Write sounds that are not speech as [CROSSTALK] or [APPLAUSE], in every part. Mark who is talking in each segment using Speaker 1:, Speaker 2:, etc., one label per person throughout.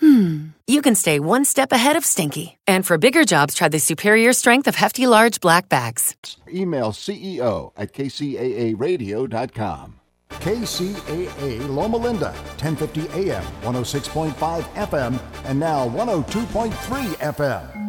Speaker 1: hmm, you can stay one step ahead of stinky. And for bigger jobs, try the superior strength of Hefty Large Black Bags.
Speaker 2: Email CEO at kcaaradio.com. KCAA Loma Linda, 1050 AM, 106.5 FM, and now 102.3 FM.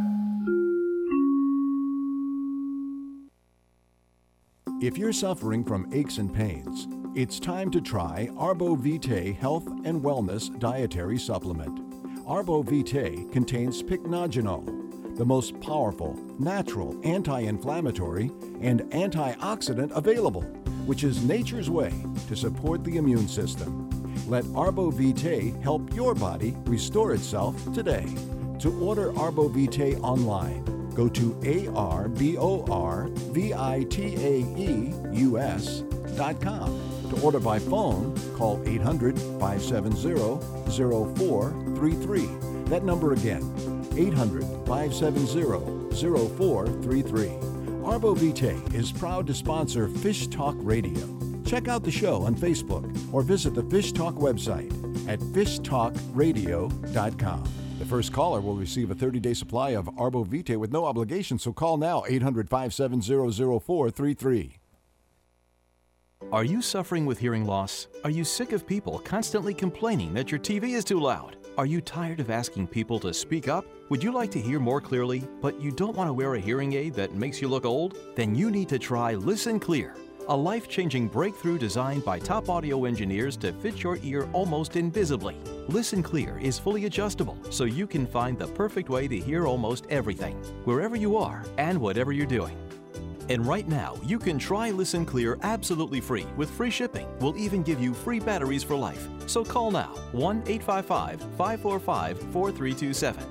Speaker 2: If you're suffering from aches and pains, it's time to try Arbor Vitae Health and Wellness Dietary Supplement. Arbor Vitae contains pycnogenol, the most powerful, natural anti inflammatory and antioxidant available, which is nature's way to support the immune system. Let Arbor Vitae help your body restore itself today. To order Arbor Vitae online, go to A-R-B-O-R-V-I-T-A-E-U-S.com. To order by phone, call 800 570 0433. That number again, 800 570 0433. Arbor Vitae is proud to sponsor Fish Talk Radio. Check out the show on Facebook or visit the Fish Talk website at fishtalkradio.com. The first caller will receive a 30 day supply of Arbor Vitae with no obligation, so call now 800 570 0433.
Speaker 3: Are you suffering with hearing loss? Are you sick of people constantly complaining that your TV is too loud? Are you tired of asking people to speak up? Would you like to hear more clearly, but you don't want to wear a hearing aid that makes you look old? Then you need to try Listen Clear, a life changing breakthrough designed by top audio engineers to fit your ear almost invisibly. Listen Clear is fully adjustable, so you can find the perfect way to hear almost everything, wherever you are and whatever you're doing. And right now, you can try Listen Clear absolutely free with free shipping. We'll even give you free batteries for life. So call now 1 855 545 4327.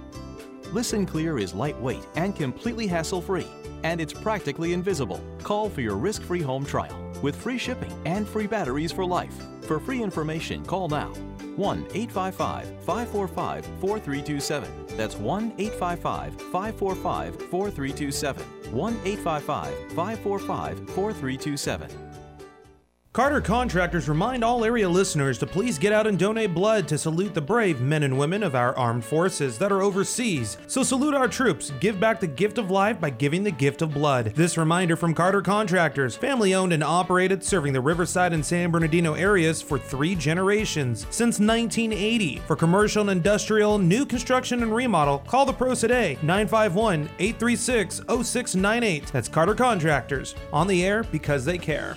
Speaker 3: Listen Clear is lightweight and completely hassle free, and it's practically invisible. Call for your risk free home trial with free shipping and free batteries for life. For free information, call now 1 855 545 4327. That's 1 855 545 4327. 1 855 545 4327.
Speaker 4: Carter Contractors remind all area listeners to please get out and donate blood to salute the brave men and women of our armed forces that are overseas. So salute our troops, give back the gift of life by giving the gift of blood. This reminder from Carter Contractors, family owned and operated, serving the Riverside and San Bernardino areas for three generations since 1980. For commercial and industrial, new construction and remodel, call the pros today 951 836 0698. That's Carter Contractors, on the air because they care.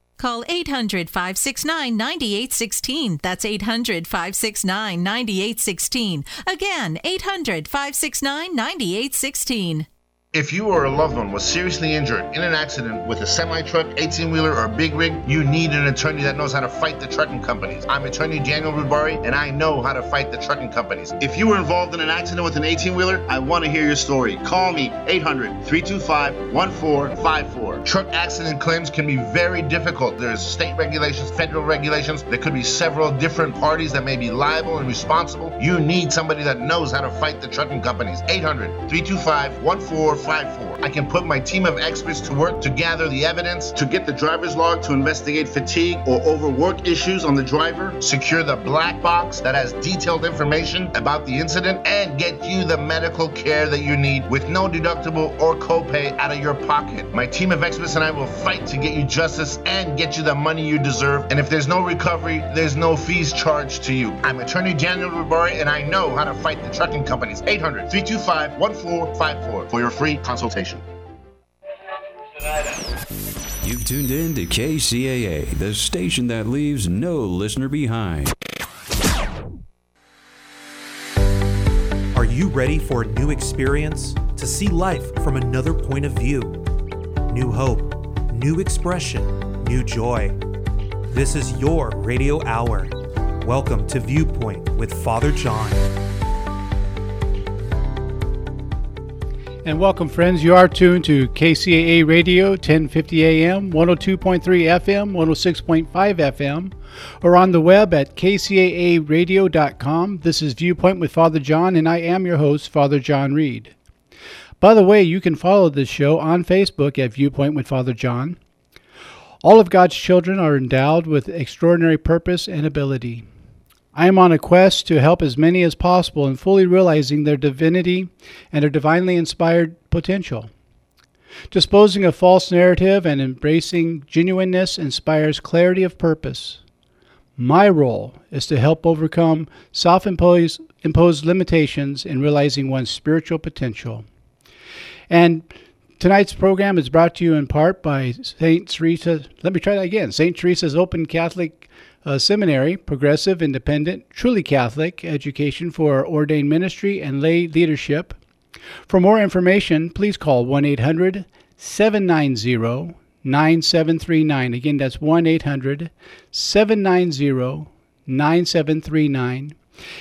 Speaker 5: Call 800 569 9816. That's 800 569 9816. Again, 800 569 9816.
Speaker 6: If you or a loved one was seriously injured in an accident with a semi truck, 18 wheeler, or big rig, you need an attorney that knows how to fight the trucking companies. I'm attorney Daniel Rubari, and I know how to fight the trucking companies. If you were involved in an accident with an 18 wheeler, I want to hear your story. Call me 800 325 1454. Truck accident claims can be very difficult. There's state regulations, federal regulations. There could be several different parties that may be liable and responsible. You need somebody that knows how to fight the trucking companies. 800 325 1454. I can put my team of experts to work to gather the evidence, to get the driver's log, to investigate fatigue or overwork issues on the driver, secure the black box that has detailed information about the incident, and get you the medical care that you need with no deductible or copay out of your pocket. My team of experts and I will fight to get you justice and get you the money you deserve. And if there's no recovery, there's no fees charged to you. I'm attorney Daniel Rubari, and I know how to fight the trucking companies. 800 325 1454 for your free consultation.
Speaker 7: You've tuned in to KCAA, the station that leaves no listener behind.
Speaker 4: Are you ready for a new experience? To see life from another point of view? New hope, new expression, new joy. This is your radio hour. Welcome to Viewpoint with Father John.
Speaker 8: And welcome, friends. You are tuned to KCAA Radio, 1050 AM, 102.3 FM, 106.5 FM, or on the web at kcaaradio.com. This is Viewpoint with Father John, and I am your host, Father John Reed. By the way, you can follow this show on Facebook at Viewpoint with Father John. All of God's children are endowed with extraordinary purpose and ability. I am on a quest to help as many as possible in fully realizing their divinity and their divinely inspired potential. Disposing of false narrative and embracing genuineness inspires clarity of purpose. My role is to help overcome self imposed limitations in realizing one's spiritual potential. And tonight's program is brought to you in part by St. Teresa. Let me try that again St. Teresa's Open Catholic a seminary, progressive, independent, truly Catholic education for ordained ministry and lay leadership. For more information, please call 1 800 790 9739. Again, that's 1 800 790 9739.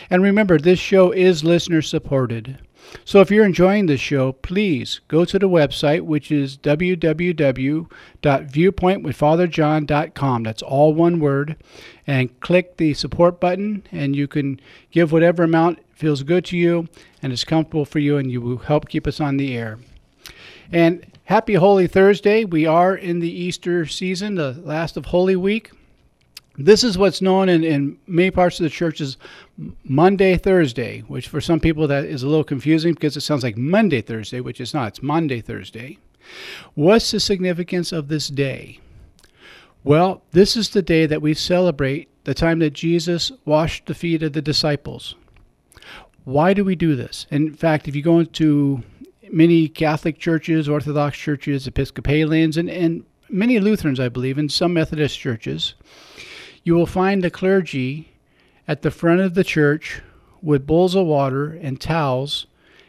Speaker 8: And remember, this show is listener supported. So if you're enjoying this show, please go to the website, which is www.viewpointwithfatherjohn.com. That's all one word. And click the support button, and you can give whatever amount feels good to you and is comfortable for you, and you will help keep us on the air. And happy Holy Thursday. We are in the Easter season, the last of Holy Week. This is what's known in, in many parts of the church as Maundy, Thursday, which for some people that is a little confusing because it sounds like Monday, Thursday, which is not. It's Maundy, Thursday. What's the significance of this day? Well, this is the day that we celebrate the time that Jesus washed the feet of the disciples. Why do we do this? In fact, if you go into many Catholic churches, Orthodox churches, Episcopalians, and, and many Lutherans, I believe, and some Methodist churches, you will find the clergy at the front of the church with bowls of water and towels,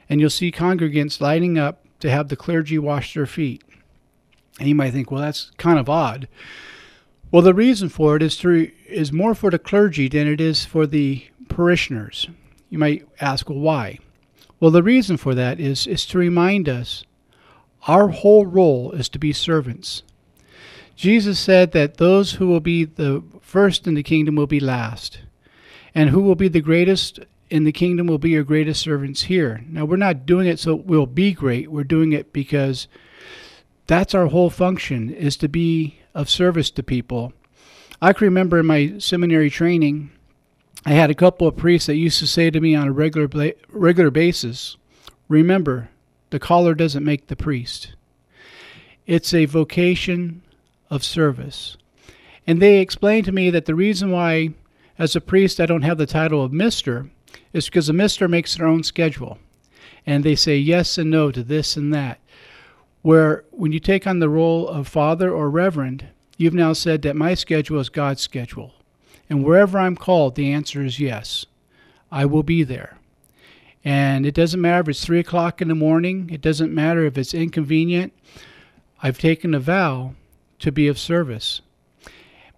Speaker 8: and you'll see congregants lining up to have the clergy wash their feet. And you might think, well, that's kind of odd. Well, the reason for it is to, is more for the clergy than it is for the parishioners. You might ask, well, why? Well, the reason for that is is to remind us our whole role is to be servants. Jesus said that those who will be the first in the kingdom will be last, and who will be the greatest in the kingdom will be your greatest servants here. Now, we're not doing it so we'll be great. We're doing it because that's our whole function is to be of service to people. I can remember in my seminary training, I had a couple of priests that used to say to me on a regular regular basis, "Remember, the collar doesn't make the priest. It's a vocation of service." And they explained to me that the reason why, as a priest, I don't have the title of Mister is because a Mister makes their own schedule. And they say yes and no to this and that. Where when you take on the role of Father or Reverend, you've now said that my schedule is God's schedule. And wherever I'm called, the answer is yes. I will be there. And it doesn't matter if it's 3 o'clock in the morning, it doesn't matter if it's inconvenient. I've taken a vow to be of service.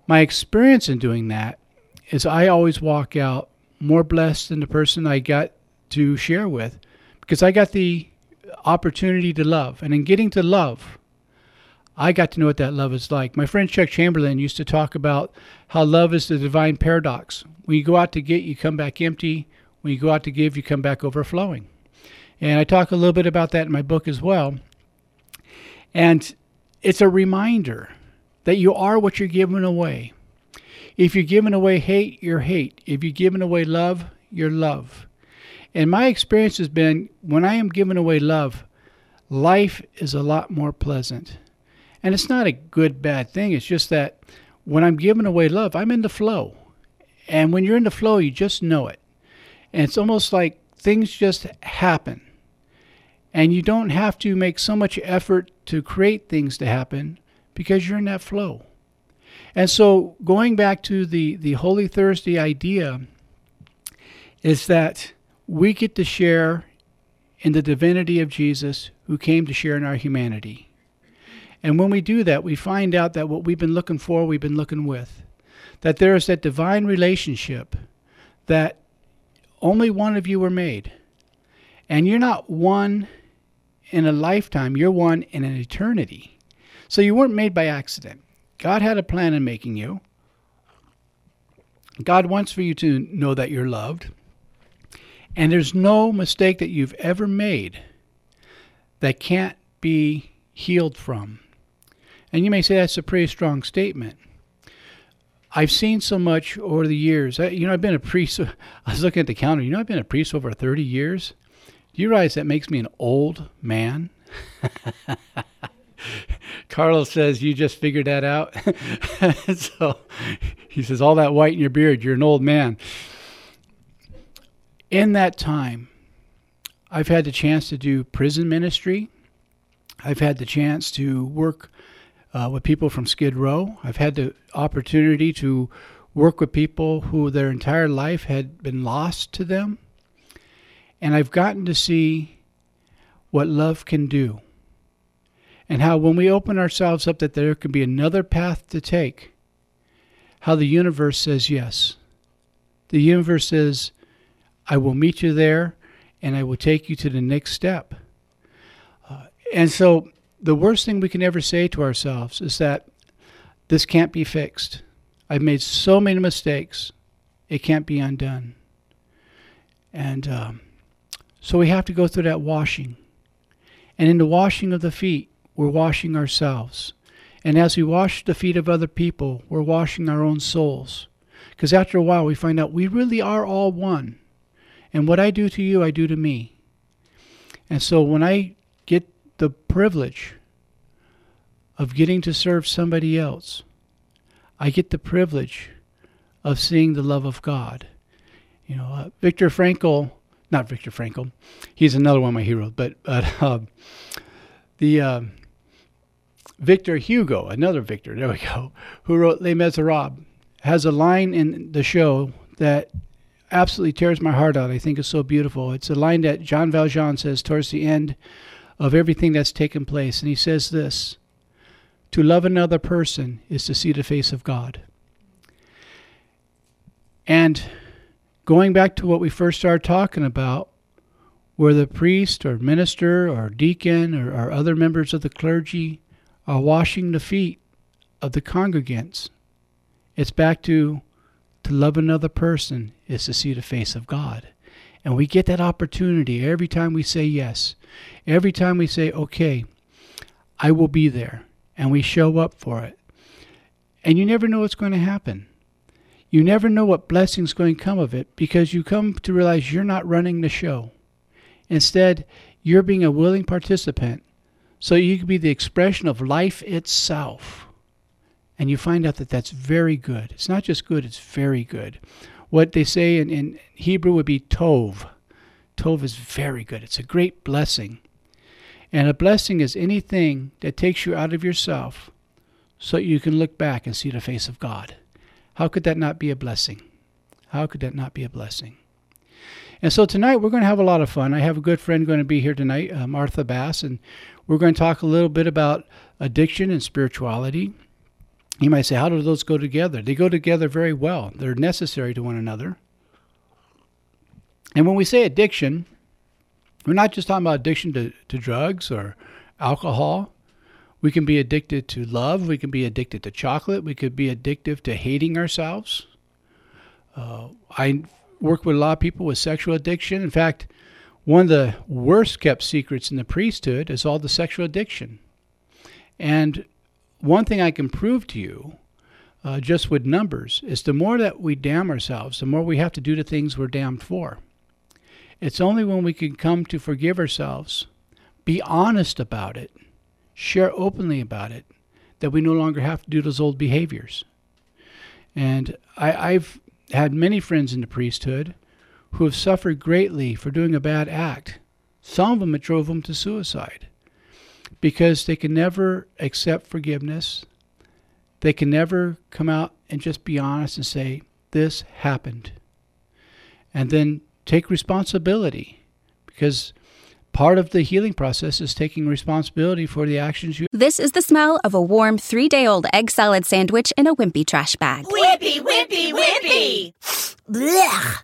Speaker 8: My experience in doing that is I always walk out more blessed than the person I got to share with because I got the opportunity to love. And in getting to love, I got to know what that love is like. My friend Chuck Chamberlain used to talk about how love is the divine paradox. When you go out to get, you come back empty. When you go out to give, you come back overflowing. And I talk a little bit about that in my book as well. And it's a reminder that you are what you're giving away. If you're giving away hate, you're hate. If you're giving away love, you're love. And my experience has been when I am giving away love, life is a lot more pleasant. And it's not a good, bad thing. It's just that when I'm giving away love, I'm in the flow. And when you're in the flow, you just know it. And it's almost like things just happen. And you don't have to make so much effort to create things to happen because you're in that flow. And so going back to the, the Holy Thursday idea is that we get to share in the divinity of Jesus who came to share in our humanity. And when we do that, we find out that what we've been looking for, we've been looking with. That there is that divine relationship that only one of you were made. And you're not one in a lifetime, you're one in an eternity. So you weren't made by accident. God had a plan in making you. God wants for you to know that you're loved. And there's no mistake that you've ever made that can't be healed from. And you may say that's a pretty strong statement. I've seen so much over the years. I, you know, I've been a priest. [LAUGHS] I was looking at the counter. You know, I've been a priest over 30 years. Do you realize that makes me an old man? [LAUGHS] Carlos says, You just figured that out. [LAUGHS] so he says, All that white in your beard, you're an old man. In that time, I've had the chance to do prison ministry. I've had the chance to work uh, with people from Skid Row. I've had the opportunity to work with people who their entire life had been lost to them. And I've gotten to see what love can do. And how, when we open ourselves up, that there can be another path to take, how the universe says yes. The universe says, I will meet you there and I will take you to the next step. Uh, and so the worst thing we can ever say to ourselves is that this can't be fixed. I've made so many mistakes, it can't be undone. And um, so we have to go through that washing. And in the washing of the feet, we're washing ourselves. And as we wash the feet of other people, we're washing our own souls. Because after a while, we find out we really are all one. And what I do to you, I do to me. And so when I get the privilege of getting to serve somebody else. I get the privilege of seeing the love of God. You know, uh, Viktor Frankl, not Viktor Frankl, he's another one of my heroes, but uh, [LAUGHS] the uh, Victor Hugo, another Victor, there we go, who wrote Les Miserables, has a line in the show that absolutely tears my heart out. I think is so beautiful. It's a line that Jean Valjean says towards the end of everything that's taken place. And he says this To love another person is to see the face of God. And going back to what we first started talking about, where the priest or minister or deacon or, or other members of the clergy are washing the feet of the congregants, it's back to to love another person is to see the face of God. And we get that opportunity every time we say yes. Every time we say, okay, I will be there. And we show up for it. And you never know what's going to happen. You never know what blessing's going to come of it because you come to realize you're not running the show. Instead, you're being a willing participant so you can be the expression of life itself. And you find out that that's very good. It's not just good, it's very good. What they say in, in Hebrew would be tov. Tov is very good. It's a great blessing. And a blessing is anything that takes you out of yourself so you can look back and see the face of God. How could that not be a blessing? How could that not be a blessing? And so tonight we're going to have a lot of fun. I have a good friend going to be here tonight, uh, Martha Bass, and we're going to talk a little bit about addiction and spirituality. You might say, how do those go together? They go together very well, they're necessary to one another. And when we say addiction, we're not just talking about addiction to, to drugs or alcohol. We can be addicted to love. We can be addicted to chocolate. We could be addictive to hating ourselves. Uh, I work with a lot of people with sexual addiction. In fact, one of the worst kept secrets in the priesthood is all the sexual addiction. And one thing I can prove to you, uh, just with numbers, is the more that we damn ourselves, the more we have to do the things we're damned for. It's only when we can come to forgive ourselves, be honest about it, share openly about it, that we no longer have to do those old behaviors. And I, I've had many friends in the priesthood who have suffered greatly for doing a bad act. Some of them it drove them to suicide because they can never accept forgiveness. They can never come out and just be honest and say, This happened. And then take responsibility because part of the healing process is taking responsibility for the actions you.
Speaker 9: This is the smell of a warm three day old egg salad sandwich in a wimpy trash bag.
Speaker 10: Wimpy, wimpy, wimpy! Blech!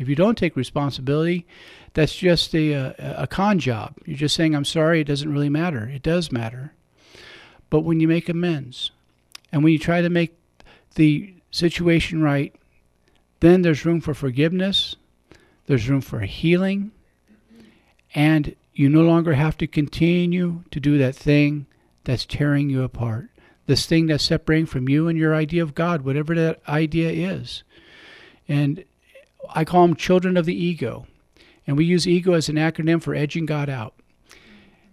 Speaker 8: If you don't take responsibility, that's just a, a, a con job. You're just saying, I'm sorry, it doesn't really matter. It does matter. But when you make amends and when you try to make the situation right, then there's room for forgiveness, there's room for healing, and you no longer have to continue to do that thing that's tearing you apart, this thing that's separating from you and your idea of God, whatever that idea is. And I call them children of the ego. And we use ego as an acronym for edging God out.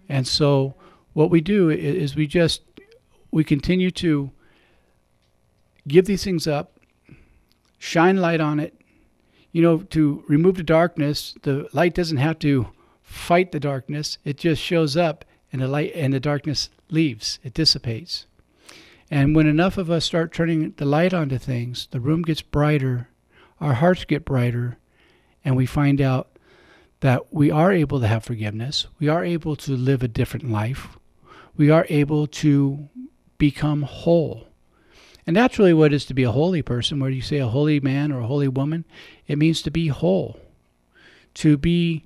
Speaker 8: And so what we do is we just we continue to give these things up, shine light on it. You know, to remove the darkness, the light doesn't have to fight the darkness. It just shows up and the light and the darkness leaves. It dissipates. And when enough of us start turning the light onto things, the room gets brighter, our hearts get brighter, and we find out that we are able to have forgiveness. We are able to live a different life. We are able to become whole. And that's really what it is to be a holy person, whether you say a holy man or a holy woman. It means to be whole, to be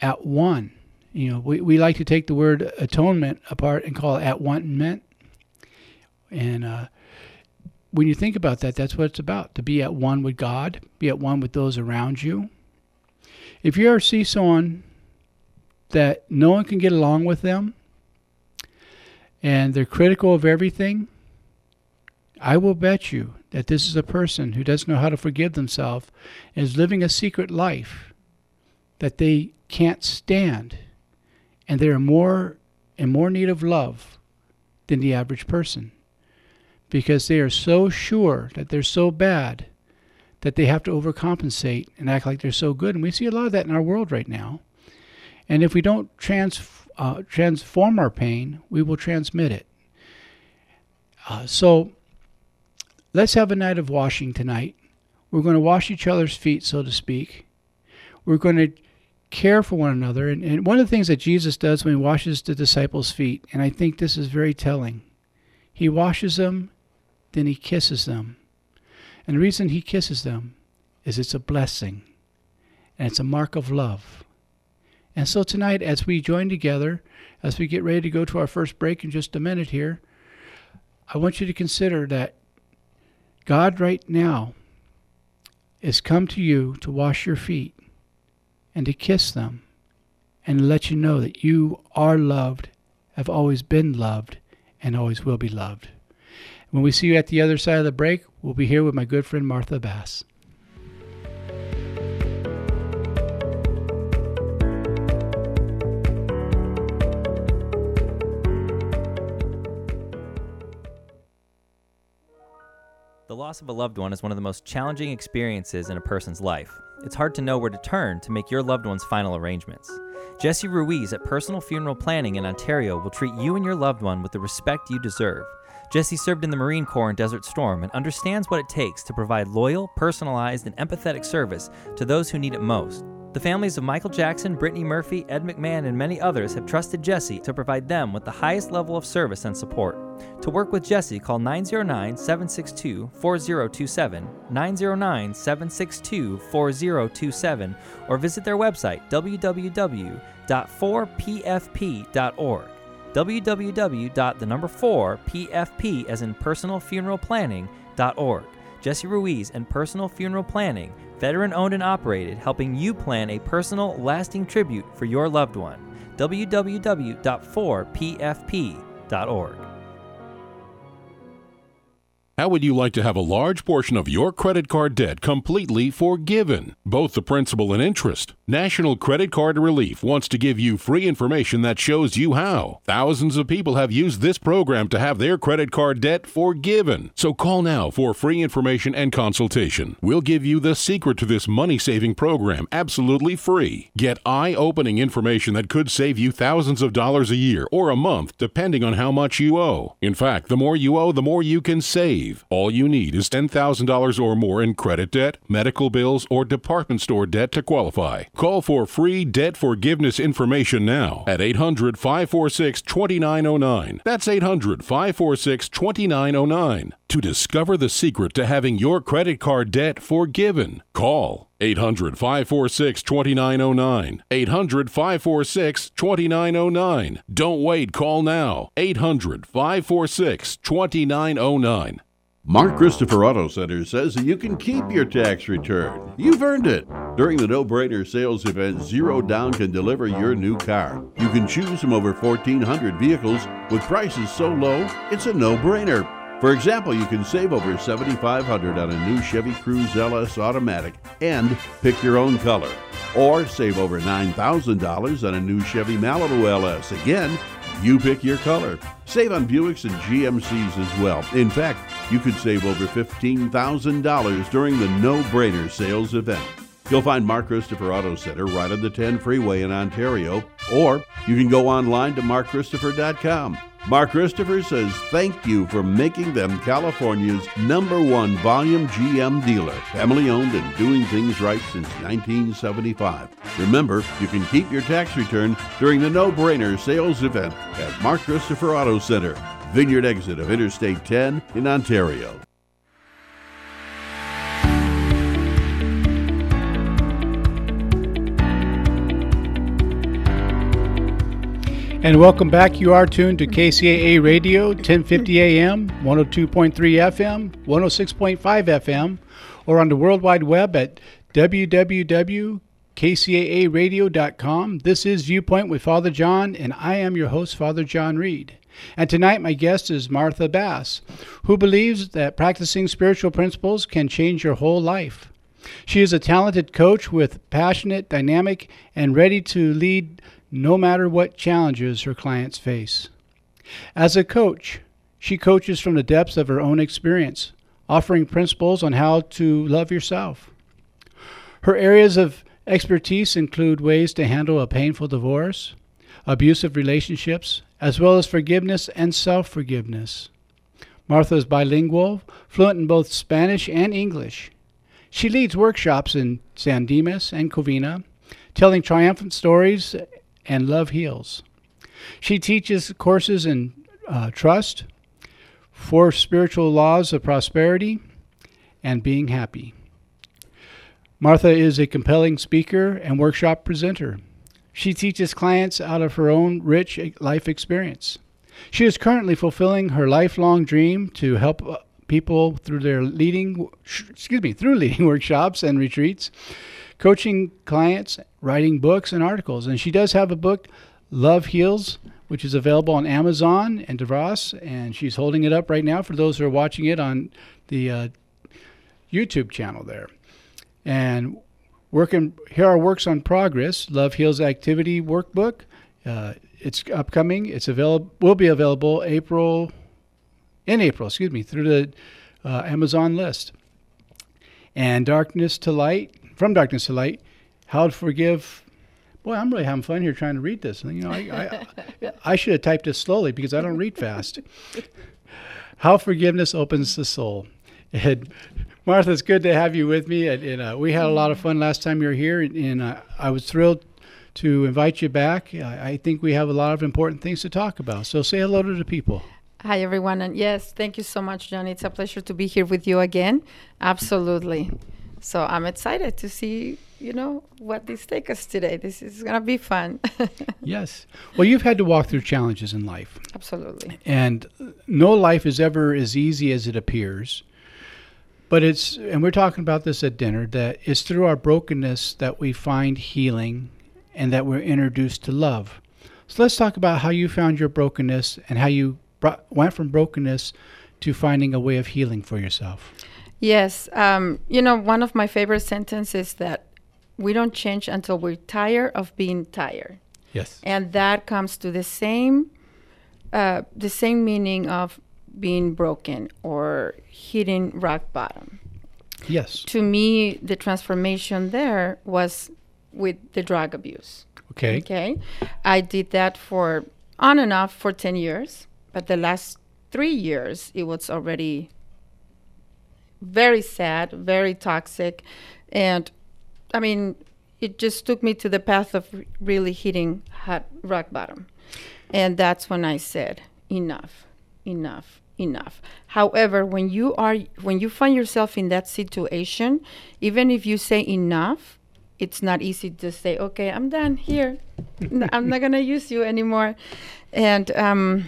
Speaker 8: at one. You know, we, we like to take the word atonement apart and call it at one meant. And uh, when you think about that, that's what it's about to be at one with God, be at one with those around you. If you ever see someone that no one can get along with them and they're critical of everything, I will bet you that this is a person who doesn't know how to forgive themselves and is living a secret life that they can't stand and they are more in more need of love than the average person because they are so sure that they're so bad that they have to overcompensate and act like they're so good. And we see a lot of that in our world right now. And if we don't trans, uh, transform our pain, we will transmit it. Uh, so let's have a night of washing tonight. We're going to wash each other's feet, so to speak. We're going to care for one another. And, and one of the things that Jesus does when he washes the disciples' feet, and I think this is very telling, he washes them, then he kisses them. And the reason he kisses them is it's a blessing and it's a mark of love. And so tonight, as we join together, as we get ready to go to our first break in just a minute here, I want you to consider that God right now is come to you to wash your feet and to kiss them and let you know that you are loved, have always been loved, and always will be loved. When we see you at the other side of the break, we'll be here with my good friend Martha Bass.
Speaker 11: The loss of a loved one is one of the most challenging experiences in a person's life. It's hard to know where to turn to make your loved one's final arrangements. Jesse Ruiz at Personal Funeral Planning in Ontario will treat you and your loved one with the respect you deserve. Jesse served in the Marine Corps in Desert Storm and understands what it takes to provide loyal, personalized, and empathetic service to those who need it most. The families of Michael Jackson, Brittany Murphy, Ed McMahon, and many others have trusted Jesse to provide them with the highest level of service and support. To work with Jesse, call 909 762 4027, 909 762 4027, or visit their website www.4pfp.org www.the4pfp as in personal funeral planning.org. Jesse Ruiz and Personal Funeral Planning, veteran owned and operated, helping you plan a personal, lasting tribute for your loved one. www.4pfp.org.
Speaker 12: How would you like to have a large portion of your credit card debt completely forgiven, both the principal and interest? National Credit Card Relief wants to give you free information that shows you how. Thousands of people have used this program to have their credit card debt forgiven. So call now for free information and consultation. We'll give you the secret to this money saving program absolutely free. Get eye opening information that could save you thousands of dollars a year or a month, depending on how much you owe. In fact, the more you owe, the more you can save. All you need is $10,000 or more in credit debt, medical bills, or department store debt to qualify. Call for free debt forgiveness information now at 800 546 2909. That's 800 546 2909 to discover the secret to having your credit card debt forgiven. Call 800 546 2909. 800 546 2909. Don't wait, call now. 800 546 2909.
Speaker 13: Mark Christopher Auto Center says that you can keep your tax return. You've earned it. During the No Brainer sales event, Zero Down can deliver your new car. You can choose from over 1,400 vehicles with prices so low, it's a no brainer. For example, you can save over 7,500 on a new Chevy Cruze LS automatic and pick your own color. Or save over $9,000 on a new Chevy Malibu LS. Again, you pick your color. Save on Buicks and GMCs as well. In fact, you could save over $15,000 during the No Brainer sales event. You'll find Mark Christopher Auto Center right on the 10 freeway in Ontario, or you can go online to markchristopher.com. Mark Christopher says thank you for making them California's number one volume GM dealer, family owned and doing things right since 1975. Remember, you can keep your tax return during the no brainer sales event at Mark Christopher Auto Center, Vineyard exit of Interstate 10 in Ontario.
Speaker 8: And welcome back. You are tuned to KCAA Radio, 1050 AM, 102.3 FM, 106.5 FM, or on the World Wide Web at www.kcaaradio.com. This is Viewpoint with Father John, and I am your host, Father John Reed. And tonight, my guest is Martha Bass, who believes that practicing spiritual principles can change your whole life. She is a talented coach with passionate, dynamic, and ready to lead no matter what challenges her clients face. As a coach, she coaches from the depths of her own experience, offering principles on how to love yourself. Her areas of expertise include ways to handle a painful divorce, abusive relationships, as well as forgiveness and self forgiveness. Martha is bilingual, fluent in both Spanish and English. She leads workshops in San Dimas and Covina, telling triumphant stories and Love Heals. She teaches courses in uh, trust, four spiritual laws of prosperity, and being happy. Martha is a compelling speaker and workshop presenter. She teaches clients out of her own rich life experience. She is currently fulfilling her lifelong dream to help uh, people through their leading excuse me through leading [LAUGHS] workshops and retreats coaching clients, writing books and articles. And she does have a book, Love Heals, which is available on Amazon and DeVos, and she's holding it up right now for those who are watching it on the uh, YouTube channel there. And working here are works on progress. Love Heals Activity Workbook. Uh, it's upcoming. It's available. Will be available April in April. Excuse me through the uh, Amazon list. And Darkness to Light, From Darkness to Light, How to Forgive. Boy, I'm really having fun here trying to read this. And, You know, I, I, [LAUGHS] I should have typed this slowly because I don't read fast. How Forgiveness Opens the Soul. And Martha, it's good to have you with me. And, and uh, we had a lot of fun last time you were here, and, and uh, I was thrilled to invite you back. I, I think we have a lot of important things to talk about. So say hello to the people.
Speaker 14: Hi, everyone. And yes, thank you so much, John. It's a pleasure to be here with you again. Absolutely. So I'm excited to see, you know, what this takes us today. This is going to be fun. [LAUGHS]
Speaker 8: yes. Well, you've had to walk through challenges in life.
Speaker 14: Absolutely.
Speaker 8: And no life is ever as easy as it appears. But it's, and we're talking about this at dinner, that it's through our brokenness that we find healing and that we're introduced to love. So let's talk about how you found your brokenness and how you brought, went from brokenness to finding a way of healing for yourself.
Speaker 14: Yes. Um, you know, one of my favorite sentences is that we don't change until we're tired of being tired.
Speaker 8: Yes.
Speaker 14: And that comes to the same, uh, the same meaning of being broken or hitting rock bottom.
Speaker 8: Yes.
Speaker 14: To me, the transformation there was with the drug abuse.
Speaker 8: Okay.
Speaker 14: Okay. I did that for on and off for 10 years, but the last three years, it was already very sad, very toxic. And I mean, it just took me to the path of really hitting hot rock bottom. And that's when I said, enough, enough, enough. However, when you are when you find yourself in that situation, even if you say enough, it's not easy to say, okay, I'm done here. I'm not gonna use you anymore. And um,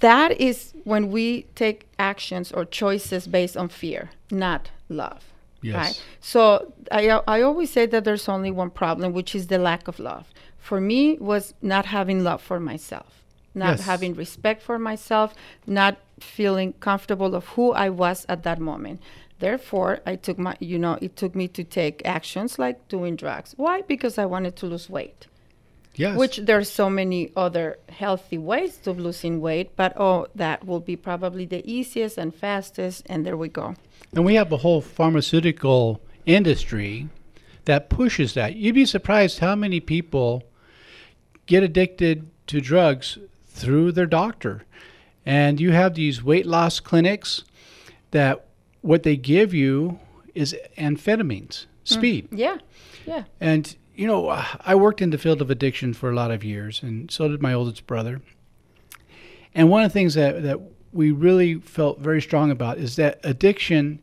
Speaker 14: that is when we take actions or choices based on fear, not love.
Speaker 8: Yes.
Speaker 14: Right? So I, I always say that there's only one problem, which is the lack of love. For me, was not having love for myself, not
Speaker 8: Yes.
Speaker 14: having respect for myself, not feeling comfortable of who I was at that moment. Therefore, I took my, you know, it took me to take actions like doing drugs. Why? Because I wanted to lose weight.
Speaker 8: Yes.
Speaker 14: Which there's so many other healthy ways of losing weight, but oh, that will be probably the easiest and fastest, and there we go.
Speaker 8: And we have a whole pharmaceutical industry that pushes that. You'd be surprised how many people get addicted to drugs through their doctor. And you have these weight loss clinics that what they give you is amphetamines, speed.
Speaker 14: Mm, yeah, yeah.
Speaker 8: And you know, I worked in the field of addiction for a lot of years, and so did my oldest brother. And one of the things that, that we really felt very strong about is that addiction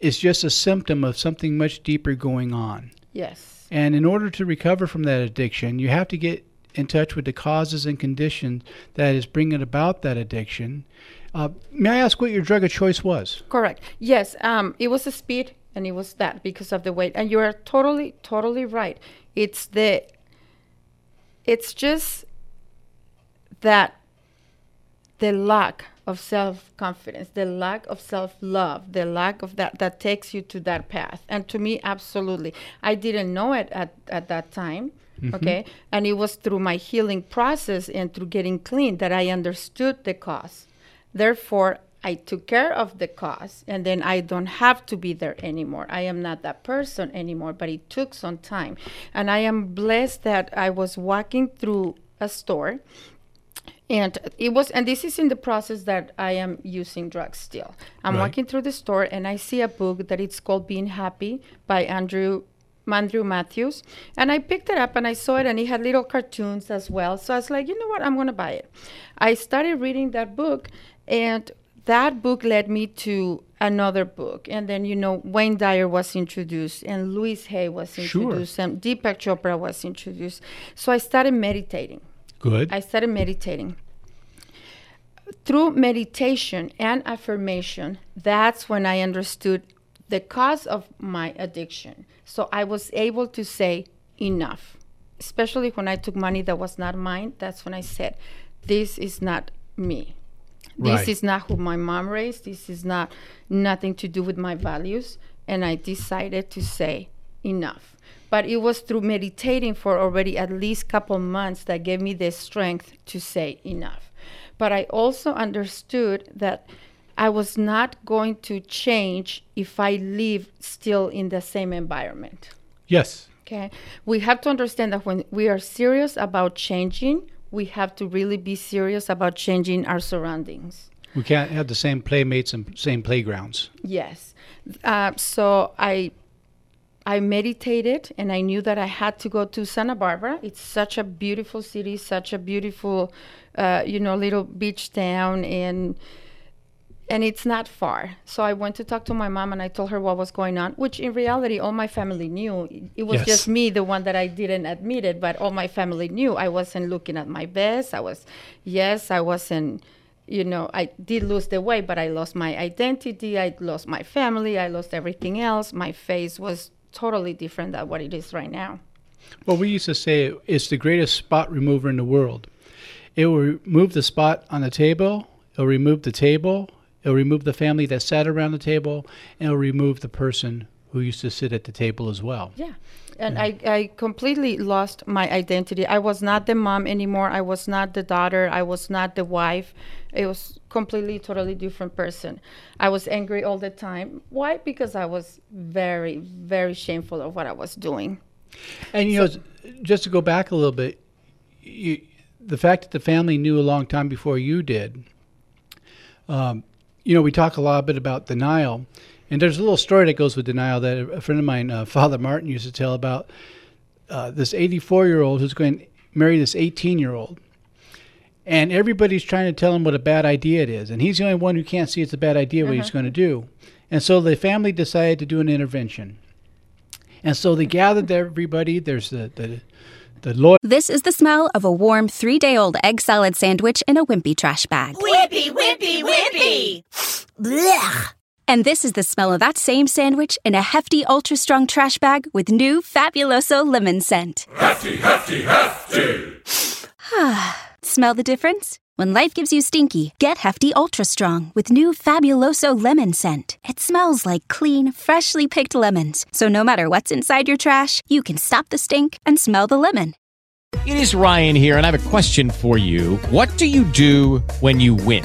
Speaker 8: is just a symptom of something much deeper going on.
Speaker 14: Yes.
Speaker 8: And in order to recover from that addiction, you have to get in touch with the causes and conditions that is bringing about that addiction. Uh, may I ask what your drug of choice was?
Speaker 14: Correct. Yes, um, it was a speed, and it was that because of the weight. And you are totally, totally right. It's the, it's just that the lack of self confidence, the lack of self love, the lack of that that takes you to that path. And to me, absolutely, I didn't know it at at that time.
Speaker 15: Mhm.
Speaker 14: Okay, and it was through my healing process and through getting clean that I understood the cause. Therefore, I took care of the cause, and then I don't have to be there anymore. I am not that person anymore, but it took some time. And I am blessed that I was walking through a store, and it was, and this is in the process that I am using drugs still. I'm
Speaker 15: Right.
Speaker 14: walking through the store, and I see a book that it's called Being Happy by Andrew. Andrew Matthews, and I picked it up and I saw it, and it had little cartoons as well. So I was like, you know what, I'm gonna buy it. I started reading that book, and that book led me to another book. And then, you know, Wayne Dyer was introduced, and Louise Hay was
Speaker 8: Sure.
Speaker 14: introduced, and Deepak Chopra was introduced. So I started meditating.
Speaker 8: Good.
Speaker 14: I started meditating. Through meditation and affirmation, that's when I understood the cause of my addiction. So I was able to say enough, especially when I took money that was not mine. That's when I said, This is not me. This
Speaker 15: Right.
Speaker 14: is not who my mom raised. This is not nothing to do with my values. And I decided to say enough. But it was through meditating for already at least couple months that gave me the strength to say enough. But I also understood that I was not going to change if I live still in the same environment.
Speaker 8: Yes.
Speaker 14: Okay. We have to understand that when we are serious about changing, we have to really be serious about changing our surroundings.
Speaker 8: We can't have the same playmates and same playgrounds.
Speaker 14: Yes. Uh, so I I meditated and I knew that I had to go to Santa Barbara. It's such a beautiful city, such a beautiful, uh, you know, little beach town, and and it's not far. So I went to talk to my mom and I told her what was going on, which in reality all my family knew. It was
Speaker 8: Yes.
Speaker 14: just me, the one that I didn't admit it, but all my family knew. I wasn't looking at my best. I was, yes, I wasn't. You know, I did lose the weight, but I lost my identity. I lost my family. I lost everything else. My face was totally different than what it is right now.
Speaker 8: Well, we used to say it's the greatest spot remover in the world. It will remove the spot on the table, it'll remove the table, it'll remove the family that sat around the table, and it'll remove the person who used to sit at the table as well.
Speaker 14: Yeah. And I, I completely lost my identity. I was not the mom anymore. I was not the daughter. I was not the wife. It was completely, totally different person. I was angry all the time. Why? Because I was very, very shameful of what I was doing.
Speaker 8: And you know, just to go back a little bit, you, the fact that the family knew a long time before you did. Um, you know, we talk a lot bit about denial, and there's a little story that goes with denial that a friend of mine, uh, Father Martin, used to tell about uh, this 84 year old who's going to marry this 18 year old. And everybody's trying to tell him what a bad idea it is. And he's the only one who can't see it's a bad idea what he's
Speaker 14: Uh-huh.
Speaker 8: going to do. And so the family decided to do an intervention. And so they gathered everybody. There's the, the, the lawyer.
Speaker 9: This is the smell of a warm three day old egg salad sandwich in a wimpy trash bag.
Speaker 10: Whippy, whippy, whippy. Blech.
Speaker 9: And this is the smell of that same sandwich in a hefty, ultra strong trash bag with new Fabuloso lemon scent.
Speaker 16: Hefty, hefty, hefty. [SIGHS]
Speaker 9: Smell the difference? When life gives you stinky, get Hefty Ultra Strong with new Fabuloso lemon scent. It smells like clean, freshly picked lemons. So no matter what's inside your trash, you can stop the stink and smell the lemon.
Speaker 15: It is Ryan here, and I have a question for you. What do you do when you win?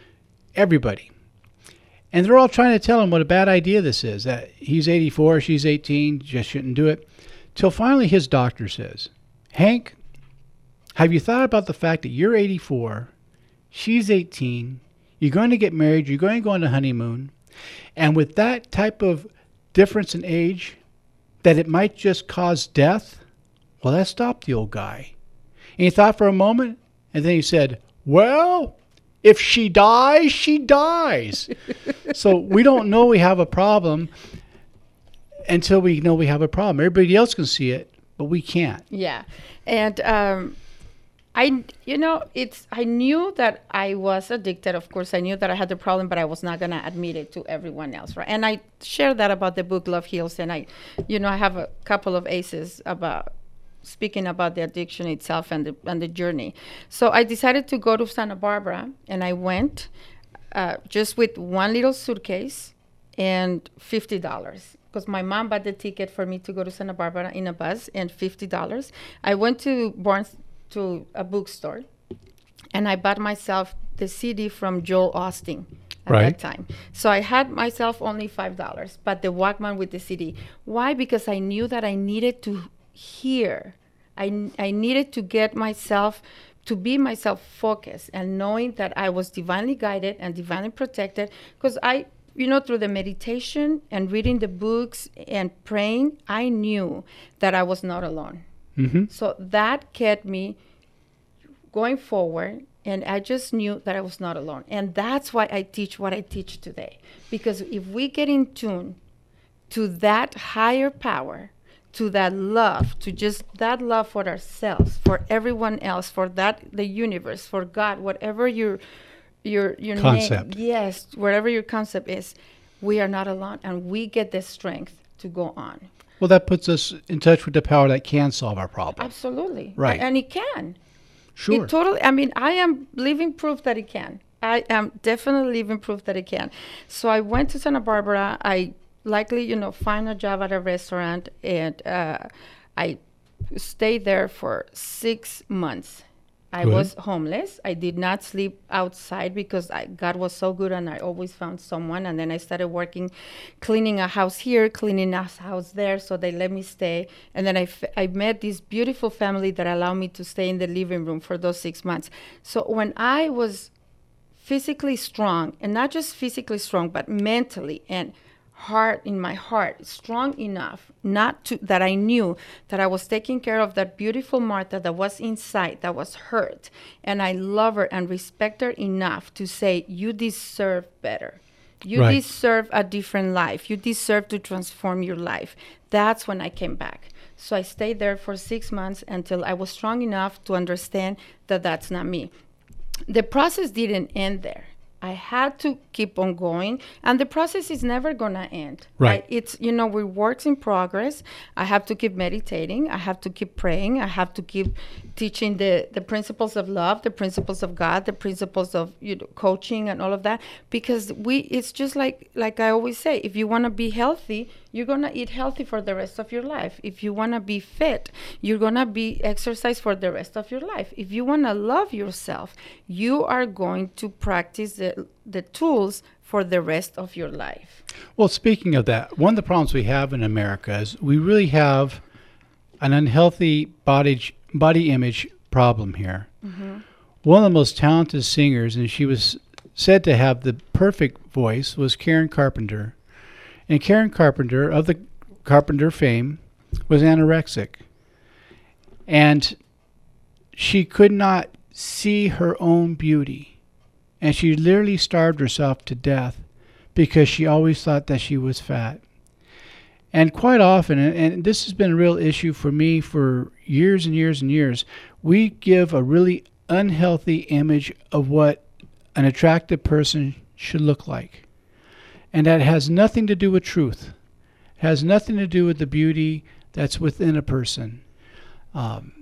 Speaker 8: everybody. And they're all trying to tell him what a bad idea this is. That he's 84, she's 18, just shouldn't do it. Till finally his doctor says, Hank, have you thought about the fact that you're 84, she's 18, you're going to get married, you're going to go on a honeymoon, and with that type of difference in age, that it might just cause death? Well, that stopped the old guy. And he thought for a moment, and then he said, Well, if she dies, she dies. so we don't know we have a problem until we know we have a problem. Everybody else can see it, but we can't.
Speaker 14: Yeah, and um, I, you know, it's I knew that I was addicted. Of course, I knew that I had the problem, but I was not gonna admit it to everyone else, right? And I share that about the book Love Heals, and I, you know, I have a couple of aces about speaking about the addiction itself and the and the journey. So I decided to go to Santa Barbara, and I went uh, just with one little suitcase and fifty dollars because my mom bought the ticket for me to go to Santa Barbara in a bus and fifty dollars. I went to Barnes to a bookstore, and I bought myself the CD from Joel Osteen at
Speaker 8: Right.
Speaker 14: that time. So I had myself only five dollars, but the Walkman with the CD. Why? Because I knew that I needed to hear. I needed to get myself to be myself focused and knowing that I was divinely guided and divinely protected because I you know through the meditation and reading the books and praying I knew that I was not alone.
Speaker 8: Mm-hmm.
Speaker 14: So that kept me going forward and I just knew that I was not alone. And that's why I teach what I teach today. Because if we get in tune to that higher power, to that love, to just that love for ourselves, for everyone else, for that the universe, for God, whatever your your your name-
Speaker 8: Concept.
Speaker 14: yes, whatever your concept is, we are not alone, and we get the strength to go on.
Speaker 8: Well, that puts us in touch with the power that can solve our problem.
Speaker 14: Absolutely.
Speaker 8: Right.
Speaker 14: And it can.
Speaker 8: Sure.
Speaker 14: It totally, I mean, I am living proof that it can. I am definitely living proof that it can. So I went to Santa Barbara. I likely, you know, find a job at a restaurant and uh, I stayed there for six months. I was homeless. I did not sleep outside because I, God was so good and I always found someone. And then I started working, cleaning a house here, cleaning a house there. So they let me stay. And then I, f- I met this beautiful family that allowed me to stay in the living room for those six months. So when I was physically strong, and not just physically strong, but mentally and heart in my heart strong enough not to that I knew that I was taking care of that beautiful Martha that was inside that was hurt. And I love her and respect her enough to say you deserve better. You
Speaker 17: Right.
Speaker 14: deserve a different life. You deserve to transform your life. That's when I came back. So I stayed there for 6 months until I was strong enough to understand that that's not me. The process didn't end there. I had to keep on going, and the process is never gonna end.
Speaker 8: Right.
Speaker 14: It's you know we works in progress. I have to keep meditating. I have to keep praying. I have to keep teaching the the principles of love, the principles of God, the principles of you know coaching and all of that. Because we, it's just like like I always say, if you want to be healthy, you're gonna eat healthy for the rest of your life. If you wanna be fit, you're gonna be exercise for the rest of your life. If you wanna love yourself, you are going to practice the the tools for the rest of your life.
Speaker 8: Well, speaking of that, one of the problems we have in America is we really have an unhealthy body body image problem here.
Speaker 14: Mhm.
Speaker 8: One of the most talented singers, and she was said to have the perfect voice, was Karen Carpenter. And Karen Carpenter, of the Carpenter fame, was anorexic. And she could not see her own beauty. And she literally starved herself to death because she always thought that she was fat. And quite often, and, this has been a real issue for me for years and years and years, we give a really unhealthy image of what an attractive person should look like. And that has nothing to do with truth. It has nothing to do with the beauty that's within a person. Um,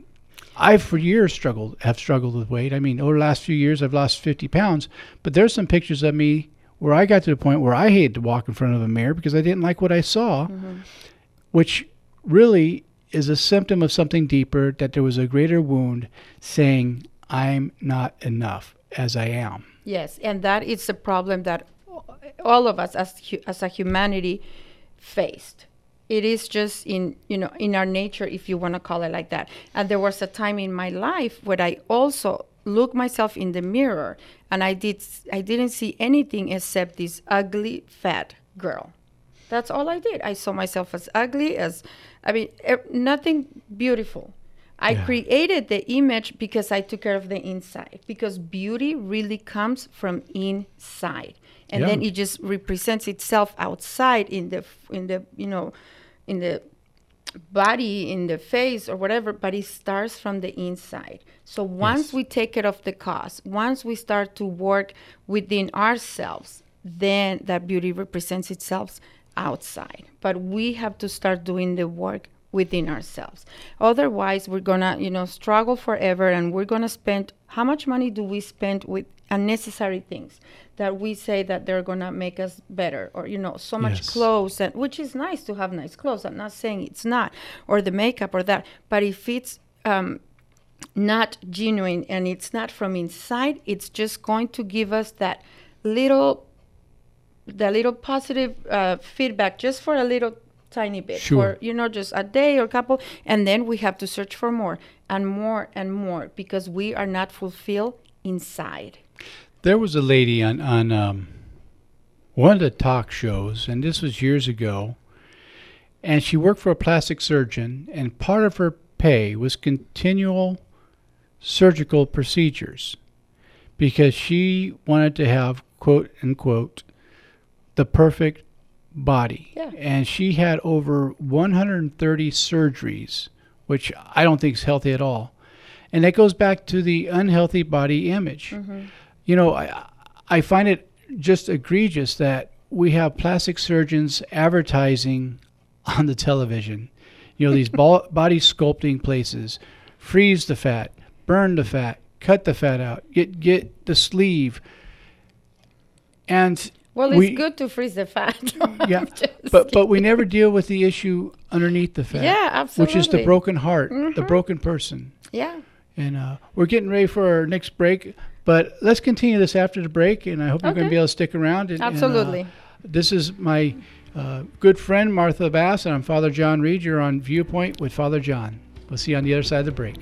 Speaker 8: I've for years struggled, have struggled with weight. I mean, over the last few years, I've lost 50 pounds. But there's some pictures of me where I got to the point where I hated to walk in front of a mirror because I didn't like what I saw, which really is a symptom of something deeper that there was a greater wound saying, I'm not enough as I am.
Speaker 14: Yes, and that is a problem that all of us as as a humanity faced. It is just in you know in our nature, if you want to call it like that. And there was a time in my life where I also looked myself in the mirror, and I did I didn't see anything except this ugly fat girl. That's all I did. I saw myself as ugly as, I mean, nothing beautiful. I
Speaker 17: Yeah.
Speaker 14: created the image because I took care of the inside. Because beauty really comes from inside, and then it just represents itself outside in the in the you know, in the body, in the face or whatever. But it starts from the inside. So once we take care of the cause, once we start to work within ourselves, then that beauty represents itself outside. But we have to start doing the work within ourselves. Otherwise, we're gonna, you know, struggle forever, and we're gonna spend. How much money do we spend with unnecessary things that we say that they're gonna make us better, or you know, so much
Speaker 17: Yes.
Speaker 14: clothes, and which is nice to have nice clothes. I'm not saying it's not, or the makeup or that, but if it's um, not genuine and it's not from inside, it's just going to give us that little the little positive uh, feedback just for a little tiny bit
Speaker 8: Sure.
Speaker 14: for you know just a day or couple and then we have to search for more and more and more because we are not fulfilled inside
Speaker 8: There was a lady on on um, one of the talk shows, and this was years ago. And she worked for a plastic surgeon, and part of her pay was continual surgical procedures because she wanted to have quote unquote the perfect body.
Speaker 14: Yeah.
Speaker 8: And she had over 130 surgeries, which I don't think is healthy at all. And that goes back to the unhealthy body image. You know, I, I find it just egregious that we have plastic surgeons advertising on the television. You know, these [LAUGHS] body sculpting places, freeze the fat, burn the fat, cut the fat out, get get the sleeve. And
Speaker 14: well,
Speaker 8: we,
Speaker 14: it's good to freeze the fat. [LAUGHS]
Speaker 8: yeah, but but we never deal with the issue underneath the fat.
Speaker 14: Yeah, absolutely.
Speaker 8: Which is the broken heart,
Speaker 14: mm-hmm.
Speaker 8: the broken person.
Speaker 14: Yeah.
Speaker 8: And uh, we're getting ready for our next break, but let's continue this after the break, and I hope you're going to be able to stick around. And,
Speaker 14: absolutely.
Speaker 8: And, uh, this is my uh, good friend Martha Bass, and I'm Father John Reed. You're on Viewpoint with Father John. We'll see you on the other side of the break.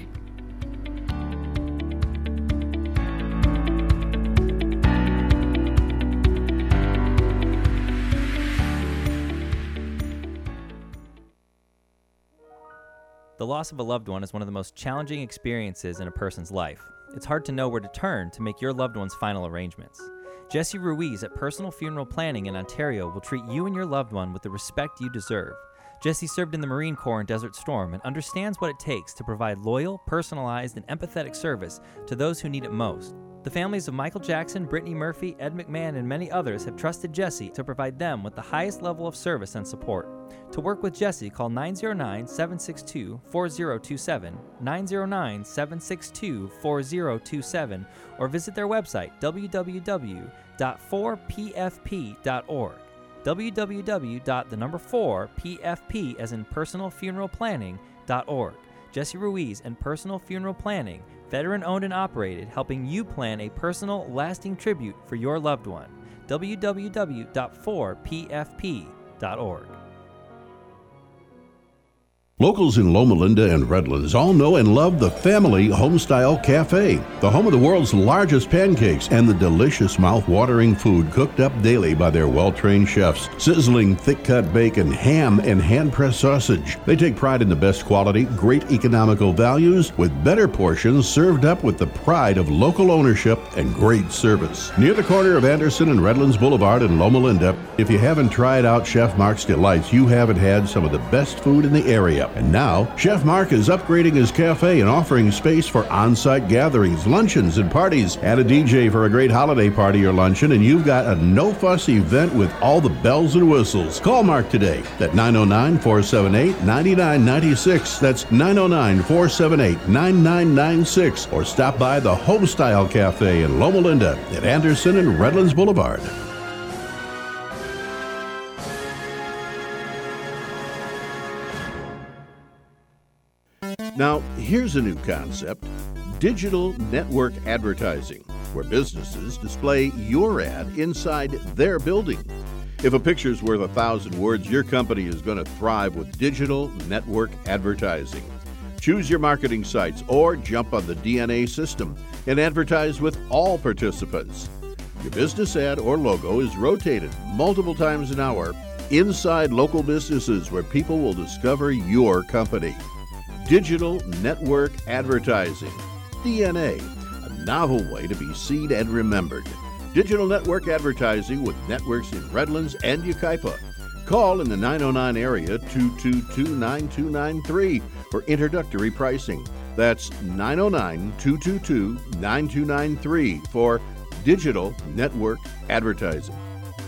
Speaker 11: The loss of a loved one is one of the most challenging experiences in a person's life. It's hard to know where to turn to make your loved one's final arrangements. Jesse Ruiz at Personal Funeral Planning in Ontario will treat you and your loved one with the respect you deserve. Jesse served in the Marine Corps in Desert Storm and understands what it takes to provide loyal, personalized, and empathetic service to those who need it most. The families of Michael Jackson, Brittany Murphy, Ed McMahon, and many others have trusted Jesse to provide them with the highest level of service and support. To work with Jesse, call 909 762 4027, 909 762 4027, or visit their website www.4pfp.org. www.the4pfp as in personal funeral planning.org. Jesse Ruiz and Personal Funeral Planning, veteran owned and operated, helping you plan a personal, lasting tribute for your loved one. www.4pfp.org.
Speaker 12: Locals in Loma Linda and Redlands all know and love the Family Homestyle Cafe, the home of the world's largest pancakes and the delicious mouth-watering food cooked up daily by their well-trained chefs. Sizzling thick-cut bacon, ham, and hand-pressed sausage. They take pride in the best quality, great economical values, with better portions served up with the pride of local ownership and great service. Near the corner of Anderson and Redlands Boulevard in Loma Linda, if you haven't tried out Chef Mark's Delights, you haven't had some of the best food in the area. And now, Chef Mark is upgrading his cafe and offering space for on site gatherings, luncheons, and parties. Add a DJ for a great holiday party or luncheon, and you've got a no fuss event with all the bells and whistles. Call Mark today at 909 478 9996. That's 909 478 9996. Or stop by the Homestyle Cafe in Loma Linda at Anderson and Redlands Boulevard. Now, here's a new concept digital network advertising, where businesses display your ad inside their building. If a picture's worth a thousand words, your company is going to thrive with digital network advertising. Choose your marketing sites or jump on the DNA system and advertise with all participants. Your business ad or logo is rotated multiple times an hour inside local businesses where people will discover your company. Digital Network Advertising, DNA, a novel way to be seen and remembered. Digital Network Advertising with networks in Redlands and Yucaipa. Call in the 909 area 222 9293 for introductory pricing. That's 909 222 9293 for Digital Network Advertising.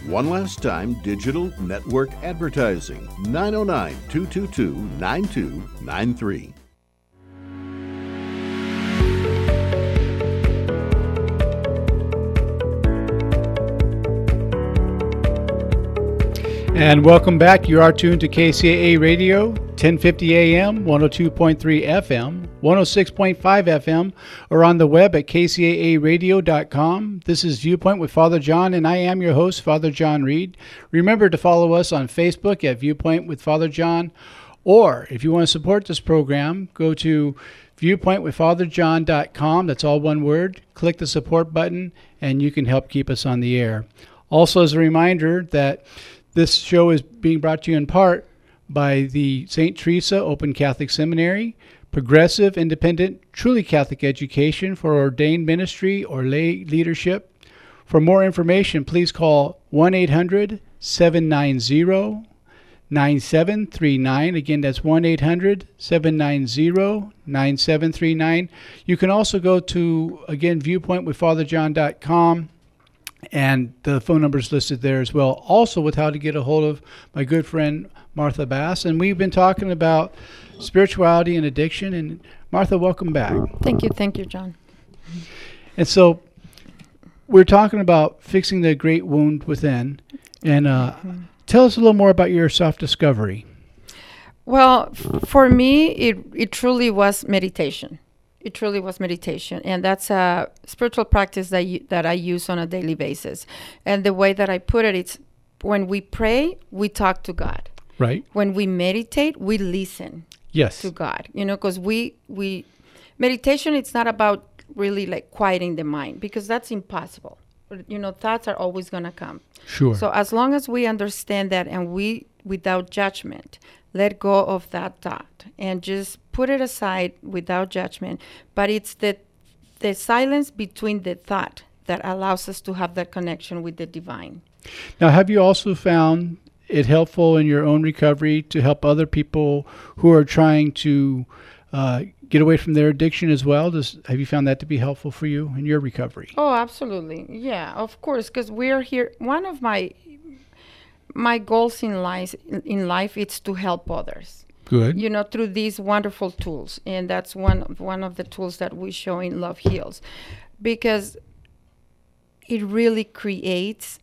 Speaker 12: One last time, Digital Network Advertising, 909 222 9293.
Speaker 8: And welcome back. You are tuned to KCAA Radio, 1050 AM, 102.3 FM, 106.5 FM, or on the web at kcaaradio.com. This is Viewpoint with Father John, and I am your host, Father John Reed. Remember to follow us on Facebook at Viewpoint with Father John, or if you want to support this program, go to viewpointwithfatherjohn.com. That's all one word. Click the support button, and you can help keep us on the air. Also, as a reminder that this show is being brought to you in part by the St. Teresa Open Catholic Seminary, progressive, independent, truly Catholic education for ordained ministry or lay leadership. For more information, please call 1 800 790 9739. Again, that's 1 800 790 9739. You can also go to, again, viewpointwithfatherjohn.com And the phone number is listed there as well. Also, with how to get a hold of my good friend Martha Bass. And we've been talking about spirituality and addiction. And Martha, welcome back.
Speaker 14: Thank you. Thank you, John.
Speaker 8: And so we're talking about fixing the great wound within. And uh, tell us a little more about your self discovery.
Speaker 14: Well, f- for me, it, it truly was meditation. It truly was meditation, and that's a spiritual practice that you, that I use on a daily basis. And the way that I put it, it's when we pray, we talk to God.
Speaker 8: Right.
Speaker 14: When we meditate, we listen.
Speaker 8: Yes.
Speaker 14: To God, you know, because we we meditation. It's not about really like quieting the mind because that's impossible. You know, thoughts are always gonna come.
Speaker 8: Sure.
Speaker 14: So as long as we understand that and we, without judgment, let go of that thought and just put it aside without judgment. But it's the the silence between the thought that allows us to have that connection with the divine.
Speaker 8: Now, have you also found it helpful in your own recovery to help other people who are trying to uh, get away from their addiction as well? Does, have you found that to be helpful for you in your recovery?
Speaker 14: Oh, absolutely. Yeah, of course, because we're here. One of my my goals in life in life is to help others.
Speaker 8: Good.
Speaker 14: You know, through these wonderful tools, and that's one one of the tools that we show in Love Heals, because it really creates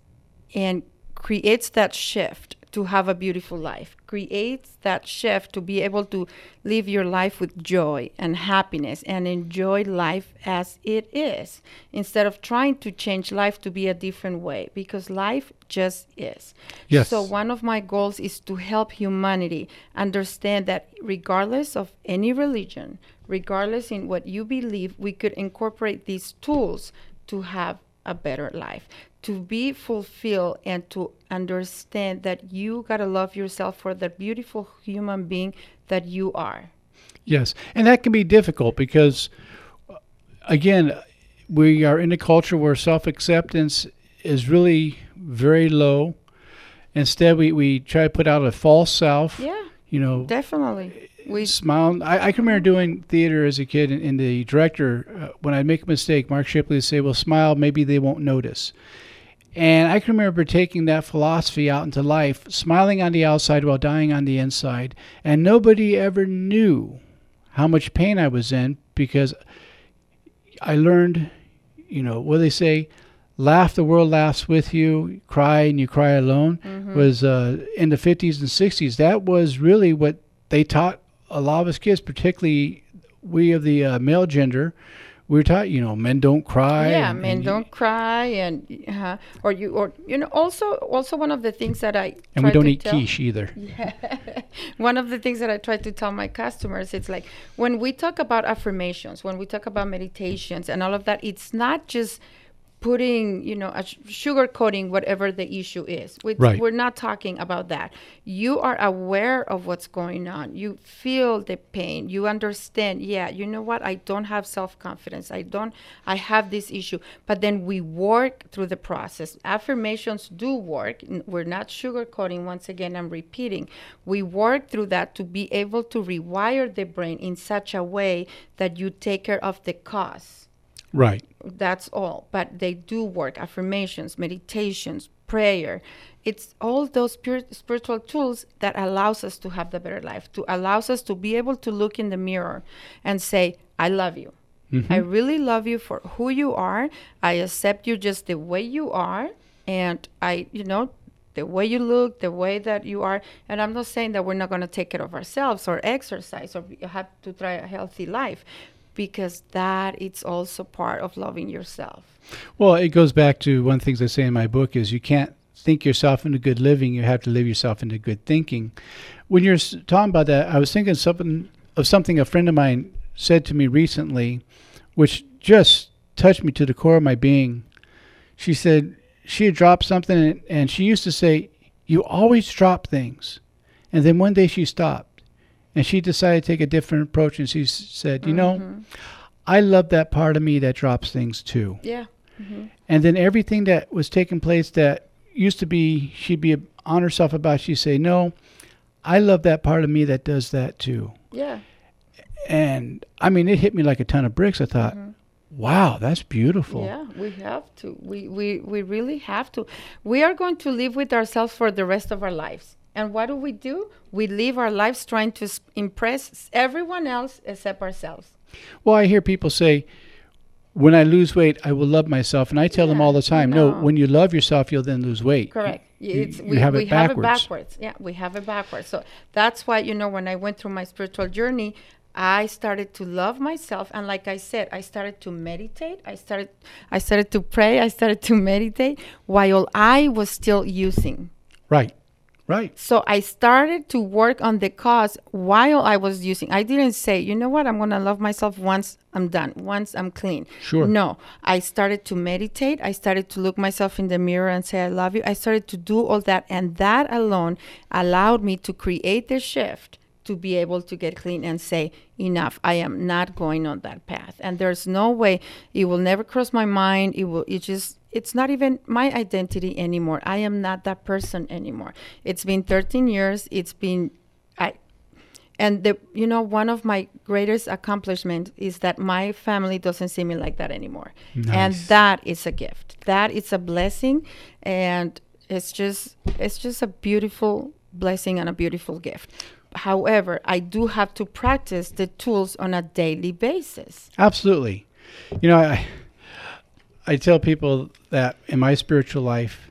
Speaker 14: and creates that shift to have a beautiful life, creates that shift to be able to live your life with joy and happiness and enjoy life as it is instead of trying to change life to be a different way because life just is.
Speaker 8: Yes.
Speaker 14: So, one of my goals is to help humanity understand that regardless of any religion, regardless in what you believe, we could incorporate these tools to have a better life to be fulfilled and to understand that you got to love yourself for the beautiful human being that you are.
Speaker 8: Yes. And that can be difficult because, again, we are in a culture where self acceptance is really very low. Instead, we, we try to put out a false self.
Speaker 14: Yeah.
Speaker 8: You know,
Speaker 14: definitely. We
Speaker 8: smile. I, I can remember doing theater as a kid, and, and the director, uh, when I'd make a mistake, Mark Shipley would say, Well, smile, maybe they won't notice. And I can remember taking that philosophy out into life, smiling on the outside while dying on the inside. And nobody ever knew how much pain I was in because I learned, you know, what they say, laugh, the world laughs with you, cry, and you cry alone,
Speaker 14: Mm-hmm.
Speaker 8: was uh, in the 50s and 60s. That was really what they taught a lot of us kids, particularly we of the uh, male gender. We were taught, you know, men don't cry.
Speaker 14: yeah
Speaker 8: and-
Speaker 14: men
Speaker 8: and
Speaker 14: don't cry and uh, or you or you know also also one of the things that i
Speaker 8: And we don't eat
Speaker 14: tell-
Speaker 8: quiche either. [LAUGHS]
Speaker 14: yeah one of the things that i try to tell my customers it's like when we talk about affirmations when we talk about meditations and all of that it's not just putting you know a sh- sugar coating whatever the issue is. We,
Speaker 8: Right.
Speaker 14: we're not talking about that. You are aware of what's going on. You feel the pain. You understand. Yeah you know what? I don't have self-confidence. I don't i have this issue. But then we work through the process. Affirmations do work. We're not sugarcoating. Once again i'm repeating. We work through that to be able to rewire the brain in such a way that you take care of the cause
Speaker 8: Right.
Speaker 14: that's all but they do work affirmations meditations prayer it's all those spirit, spiritual tools that allows us to have the better life to allows us to be able to look in the mirror and say i love you
Speaker 8: Mhm.
Speaker 14: i really love you for who you are i accept you just the way you are and i you know the way you look, the way that you are. And I'm not saying that we're not going to take care of ourselves or exercise or have to try a healthy life because that it's also part of loving yourself.
Speaker 8: Well, it goes back to one of the things I say in my book is you can't think yourself into good living, you have to live yourself into good thinking. When you're talking about that, I was thinking something of something a friend of mine said to me recently, which just touched me to the core of my being. She said she had dropped something, and, and she used to say, "You always drop things," and then one day she stopped, and she decided to take a different approach, and she said, "You know, I love that part of me that drops things too."
Speaker 14: Yeah. hmm
Speaker 8: And then everything that was taking place that used to be, she'd be on herself about, she'd say, No, I love that part of me that does that too.
Speaker 14: Yeah.
Speaker 8: And I mean, it hit me like a ton of bricks. I thought, Wow, that's beautiful.
Speaker 14: Yeah, we have to. We, we, we really have to. We are going to live with ourselves for the rest of our lives. And what do we do? We live our lives trying to impress everyone else except ourselves.
Speaker 8: Well, I hear people say, when I lose weight, I will love myself. And I tell them all the time, no.
Speaker 14: no.
Speaker 8: when you love yourself, you'll then lose weight.
Speaker 14: Correct.
Speaker 8: You,
Speaker 14: It's,
Speaker 8: you
Speaker 14: we
Speaker 8: have
Speaker 14: we
Speaker 8: it
Speaker 14: have
Speaker 8: backwards.
Speaker 14: it backwards. Yeah, we have it backwards. So that's why, you know, when I went through my spiritual journey, I started to love myself. And like I said, I started to meditate. I started, I started to pray. I started to meditate while I was still using.
Speaker 8: Right. Right.
Speaker 14: So I started to work on the cause while I was using. I didn't say, you know what, I'm going to love myself once I'm done, once I'm clean.
Speaker 8: Sure.
Speaker 14: No, I started to meditate. I started to look myself in the mirror and say, I love you. I started to do all that. And that alone allowed me to create the shift to be able to get clean and say, enough, I am not going on that path. And there's no way, it will never cross my mind. It will, it just, it's not even my identity anymore. I am not that person anymore. It's been 13 years. It's been, I, and the, you know, one of my greatest accomplishments is that my family doesn't see me like that anymore. And that is a gift. That is a blessing. And it's just, it's just a beautiful blessing and a beautiful gift. However, I do have to practice the tools on a daily basis.
Speaker 8: Absolutely. You know, I I tell people that in my spiritual life,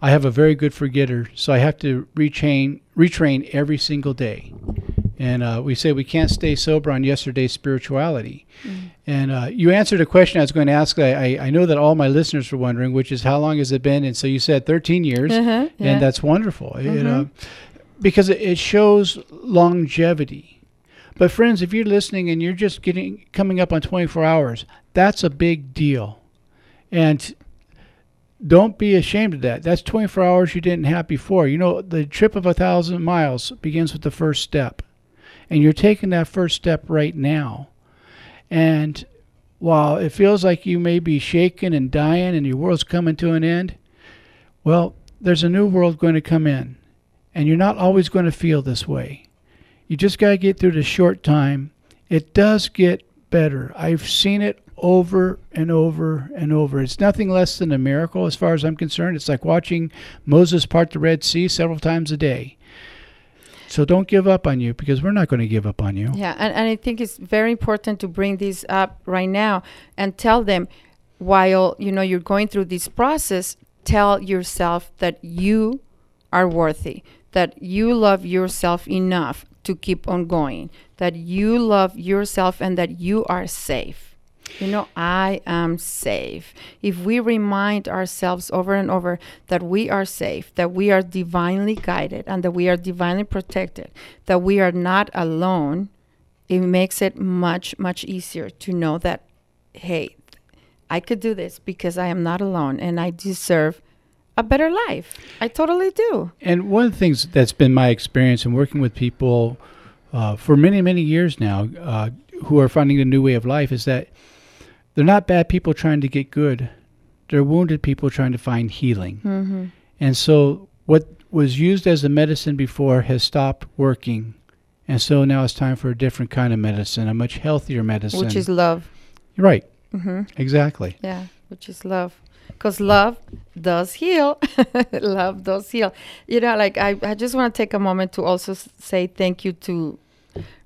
Speaker 8: I have a very good forgetter, so I have to retrain retrain every single day. And uh, we say we can't stay sober on yesterday's spirituality. And uh, you answered a question I was going to ask. I, I, I know that all my listeners were wondering, which is how long has it been? And so you said 13 years,
Speaker 14: Uh-huh, yeah.
Speaker 8: and that's wonderful. You
Speaker 14: Mhm.
Speaker 8: know, because it, it shows longevity. But friends, if you're listening and you're just getting coming up on 24 hours, that's a big deal. And don't be ashamed of that. That's 24 hours you didn't have before. You know, the trip of a thousand miles begins with the first step. And you're taking that first step right now. And while it feels like you may be shaking and dying and your world's coming to an end, well, there's a new world going to come in. And you're not always going to feel this way. You just got to get through the short time. It does get better. I've seen it over and over and over. It's nothing less than a miracle as far as I'm concerned. It's like watching Moses part the Red Sea several times a day. So don't give up on you because we're not going to give up on you.
Speaker 14: Yeah, and, and I think it's very important to bring this up right now and tell them while you know you're going through this process, tell yourself that you are worthy, that you love yourself enough to keep on going, that you love yourself and that you are safe. You know, I am safe. If we remind ourselves over and over that we are safe, that we are divinely guided, and that we are divinely protected, that we are not alone, it makes it much, much easier to know that, hey, I could do this because I am not alone and I deserve a better life. I totally do.
Speaker 8: And one of the things that's been my experience in working with people uh, for many, many years now uh, who are finding a new way of life is that they're not bad people trying to get good. They're wounded people trying to find healing.
Speaker 14: Mhm.
Speaker 8: And so what was used as a medicine before has stopped working. And so now it's time for a different kind of medicine, a much healthier medicine.
Speaker 14: Which is love.
Speaker 8: Right.
Speaker 14: hmm
Speaker 8: Exactly.
Speaker 14: Yeah, which is love. Because love does heal. [LAUGHS] love does heal. You know, like I, I just want to take a moment to also s- say thank you to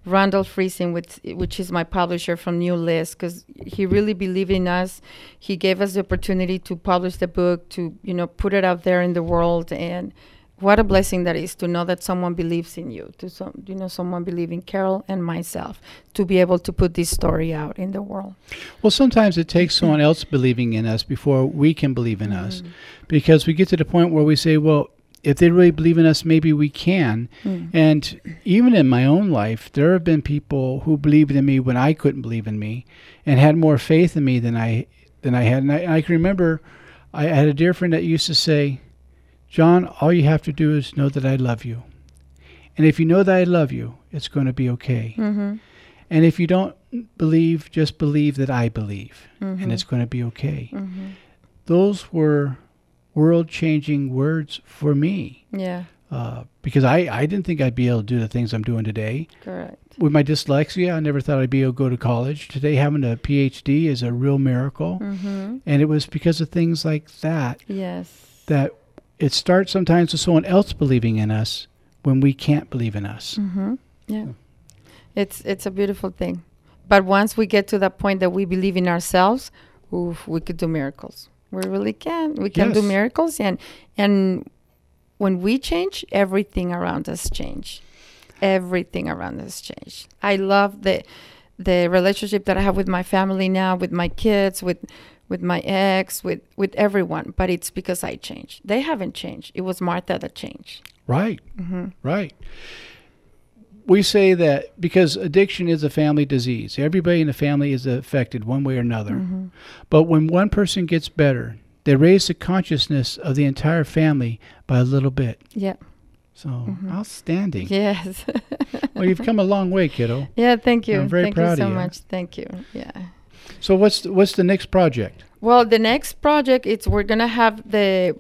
Speaker 14: Randall Friesen, with, which is my publisher from New List, because he really believed in us. He gave us the opportunity to publish the book, to you know put it out there in the world, and what a blessing that is to know that someone believes in you, to some you know someone believe in Carol and myself, to be able to put this story out in the world.
Speaker 8: Well, sometimes it takes someone else believing in us before we can believe in us. Mm. Because we get to the point where we say, well, if they really believe in us, maybe we can.
Speaker 14: Mm.
Speaker 8: And even in my own life, there have been people who believed in me when I couldn't believe in me and had more faith in me than I than I had. And I, I can remember I had a dear friend that used to say, John, all you have to do is know that I love you. And if you know that I love you, it's going to be okay.
Speaker 14: Mhm.
Speaker 8: And if you don't believe, just believe that I believe,
Speaker 14: Mhm.
Speaker 8: and it's going to be okay.
Speaker 14: Mhm.
Speaker 8: Those were world changing words for me.
Speaker 14: Yeah.
Speaker 8: Uh, because I, I didn't think I'd be able to do the things I'm doing today.
Speaker 14: Correct.
Speaker 8: With my dyslexia, I never thought I'd be able to go to college. Today, having a PhD is a real miracle.
Speaker 14: Mhm.
Speaker 8: And it was because of things like that
Speaker 14: Yes.
Speaker 8: that it starts sometimes with someone else believing in us when we can't believe in us.
Speaker 14: Mm-hmm. Yeah. It's it's a beautiful thing. But once we get to that point that we believe in ourselves, oof, we could do miracles. We really can. We can do miracles and and when we change, everything around us change. Everything around us change. I love the the relationship that I have with my family now, with my kids, with with my ex, with with everyone. But it's because I changed. They haven't changed. It was Martha that changed.
Speaker 8: Right.
Speaker 14: Mhm.
Speaker 8: Right. We say that because addiction is a family disease, everybody in the family is affected one way or another.
Speaker 14: Mhm.
Speaker 8: But when one person gets better, they raise the consciousness of the entire family by a little bit.
Speaker 14: Yeah.
Speaker 8: So
Speaker 14: Mhm.
Speaker 8: outstanding.
Speaker 14: Yes. [LAUGHS]
Speaker 8: well, you've come a long way, kiddo.
Speaker 14: Yeah, thank you.
Speaker 8: I'm very
Speaker 14: thank
Speaker 8: proud
Speaker 14: you so
Speaker 8: of you.
Speaker 14: much. Thank you. Yeah.
Speaker 8: So what's the, what's the next project?
Speaker 14: Well, the next project it's we're gonna have the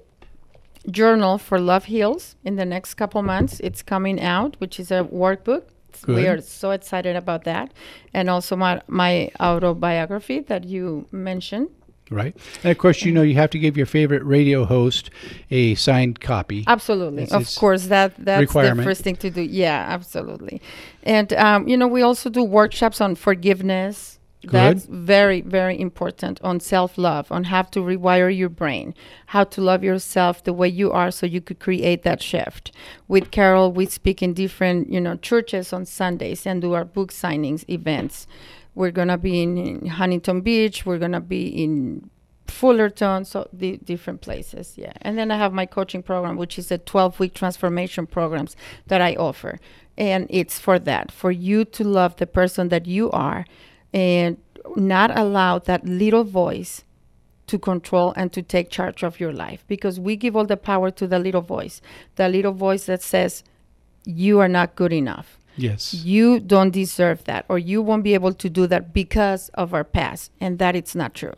Speaker 14: journal for Love Heals in the next couple months. It's coming out, which is a workbook.
Speaker 8: Good.
Speaker 14: We are so excited about that, and also my my autobiography that you mentioned.
Speaker 8: Right. And of course, you know you have to give your favorite radio host a signed copy.
Speaker 14: Absolutely,
Speaker 8: It's-
Speaker 14: of
Speaker 8: it's
Speaker 14: course that that's the first thing to do. Yeah, absolutely, and um, you know we also do workshops on forgiveness. That's very very important on self love, on how to rewire your brain, how to love yourself the way you are, so you could create that shift. With Carol, we speak in different you know churches on Sundays and do our book signings events. We're gonna be in, in Huntington Beach. We're gonna be in Fullerton, so the different places, yeah. And then I have my coaching program, which is a 12 week transformation programs that I offer. And it's for that, for you to love the person that you are and not allow that little voice to control and to take charge of your life because we give all the power to the little voice, the little voice that says, you are not good enough.
Speaker 8: Yes.
Speaker 14: You don't deserve that, or you won't be able to do that because of our past, and that it's not true.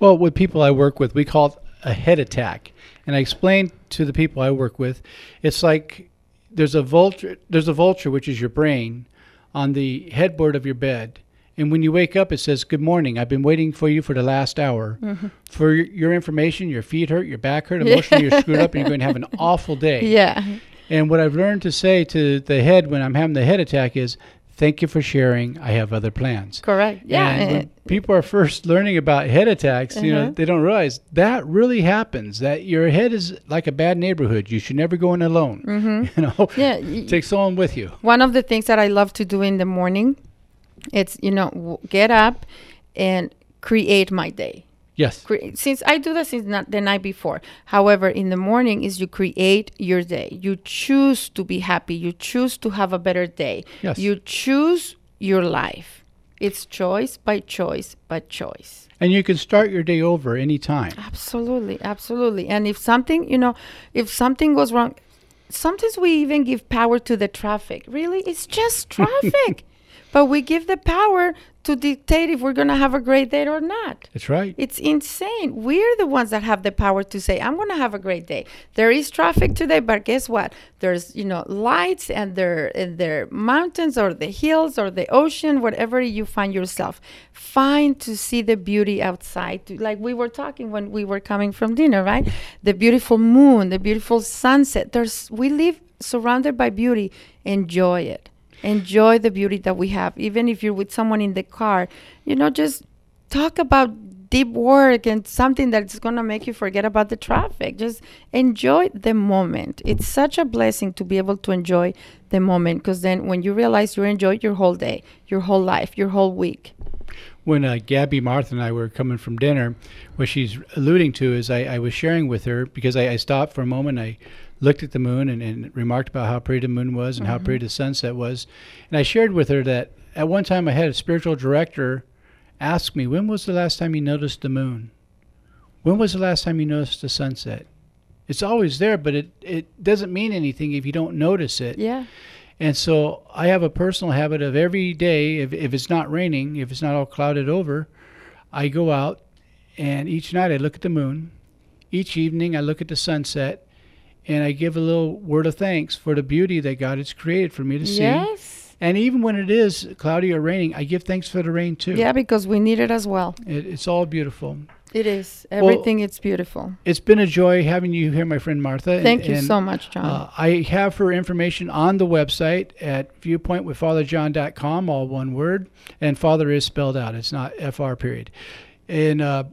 Speaker 8: Well, with people I work with, we call it a head attack. And I explain to the people I work with, it's like there's a vulture, there's a vulture, which is your brain, on the headboard of your bed. And when you wake up, it says, Good morning. I've been waiting for you for the last hour.
Speaker 14: Mhm.
Speaker 8: For your, information, your feet hurt, your back hurt, emotionally you're screwed up, and you're going to have an [LAUGHS] awful day.
Speaker 14: Yeah.
Speaker 8: And what I've learned to say to the head when I'm having the head attack is, Thank you for sharing. I have other plans.
Speaker 14: Correct. Yeah.
Speaker 8: And when people are first learning about head attacks, you know,
Speaker 14: Uh-huh.
Speaker 8: they don't realize that really happens. That your head is like a bad neighborhood. You should never go in alone.
Speaker 14: Mm-hmm. [LAUGHS]
Speaker 8: You know,
Speaker 14: Yeah,
Speaker 8: take someone with you.
Speaker 14: One of the things that I love to do in the morning, it's you know w- get up and create my day.
Speaker 8: Yes.
Speaker 14: Cre- since I do that since not the night before. However, in the morning is you create your day. You choose to be happy. You choose to have a better day.
Speaker 8: Yes.
Speaker 14: You choose your life. It's choice by choice by choice.
Speaker 8: And you can start your day over anytime.
Speaker 14: Absolutely, absolutely. And if something, you know, if something goes wrong, sometimes we even give power to the traffic. Really, it's just [LAUGHS] traffic. But we give the power to dictate if we're going to have a great day or not.
Speaker 8: That's right.
Speaker 14: It's insane. We're the ones that have the power to say, I'm going to have a great day. There is traffic today, but guess what? There's, you know, lights and there and there mountains or the hills or the ocean, whatever you find yourself. Find to see the beauty outside. Like we were talking when we were coming from dinner, right? The beautiful moon, the beautiful sunset. There's we live surrounded by beauty. Enjoy it enjoy the beauty that we have. Even if you're with someone in the car you know just talk about deep work and something that's going to make you forget about the traffic. Just enjoy the moment. It's such a blessing to be able to enjoy the moment because then when you realize you enjoy your whole day your whole life your whole week.
Speaker 8: When uh, Gabby, Martha, and I were coming from dinner, what she's alluding to is I, I was sharing with her because I, I stopped for a moment. I looked at the moon and, and remarked about how pretty the moon was and how
Speaker 14: Mhm.
Speaker 8: pretty the sunset was. And I shared with her that at one time I had a spiritual director ask me, When was the last time you noticed the moon? When was the last time you noticed the sunset? It's always there, but it, it doesn't mean anything if you don't notice it.
Speaker 14: yeah
Speaker 8: And so I have a personal habit of every day, if, if it's not raining, if it's not all clouded over, I go out and each night I look at the moon each evening I look at the sunset and I give a little word of thanks for the beauty that God has created for me to see.
Speaker 14: Yes.
Speaker 8: And even when it is cloudy or raining, I give thanks for the rain too.
Speaker 14: Yeah, because we need it as well.
Speaker 8: It, it's all beautiful.
Speaker 14: It is.
Speaker 8: Well,
Speaker 14: Everything it's beautiful.
Speaker 8: It's been a joy having you here, my friend Martha.
Speaker 14: Thank you so much, John.
Speaker 8: Uh, I have her information on the website at viewpointwithfatherjohn.com, all one word. And father is spelled out, it's not FR period. And uh,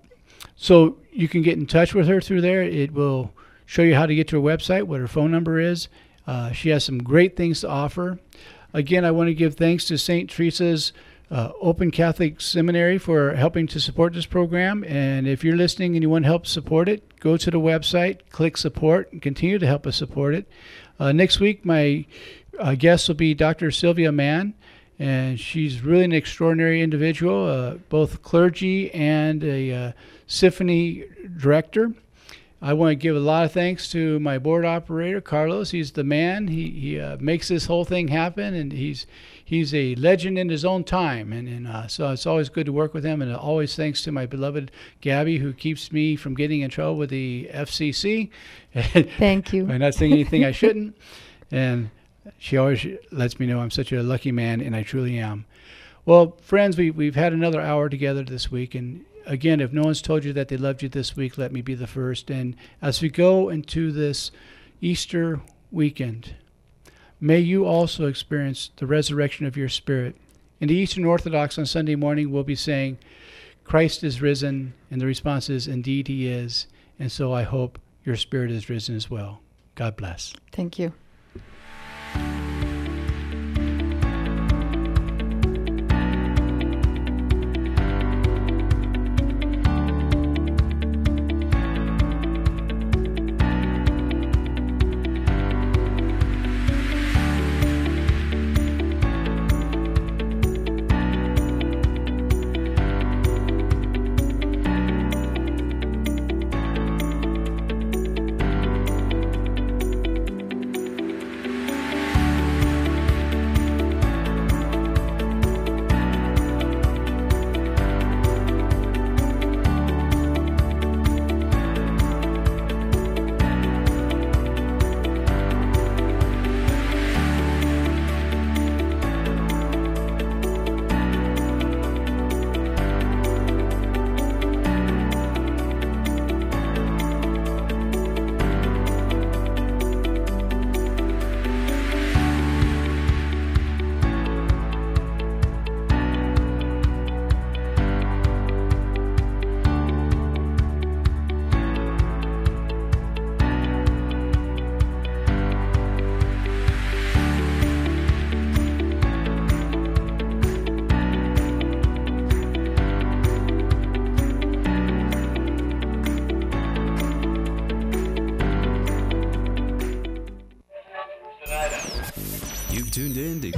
Speaker 8: so you can get in touch with her through there. It will show you how to get to her website, what her phone number is. Uh, she has some great things to offer. Again, I want to give thanks to St. Teresa's uh, Open Catholic Seminary for helping to support this program. And if you're listening and you want to help support it, go to the website, click support, and continue to help us support it. Uh, next week, my uh, guest will be Dr. Sylvia Mann, and she's really an extraordinary individual, uh, both clergy and a uh, symphony director. I want to give a lot of thanks to my board operator, Carlos. He's the man. He, he uh, makes this whole thing happen, and he's he's a legend in his own time. And, and uh, so it's always good to work with him. And always thanks to my beloved Gabby, who keeps me from getting in trouble with the FCC. [LAUGHS]
Speaker 14: Thank you.
Speaker 8: By not saying anything I shouldn't. [LAUGHS] And she always lets me know I'm such a lucky man, and I truly am. Well, friends, we, we've had another hour together this week, and again, if no one's told you that they loved you this week, let me be the first. And as we go into this Easter weekend, may you also experience the resurrection of your spirit. In the Eastern Orthodox on Sunday morning, we'll be saying, Christ is risen, and the response is, Indeed, He is. And so I hope your spirit is risen as well. God bless.
Speaker 14: Thank you.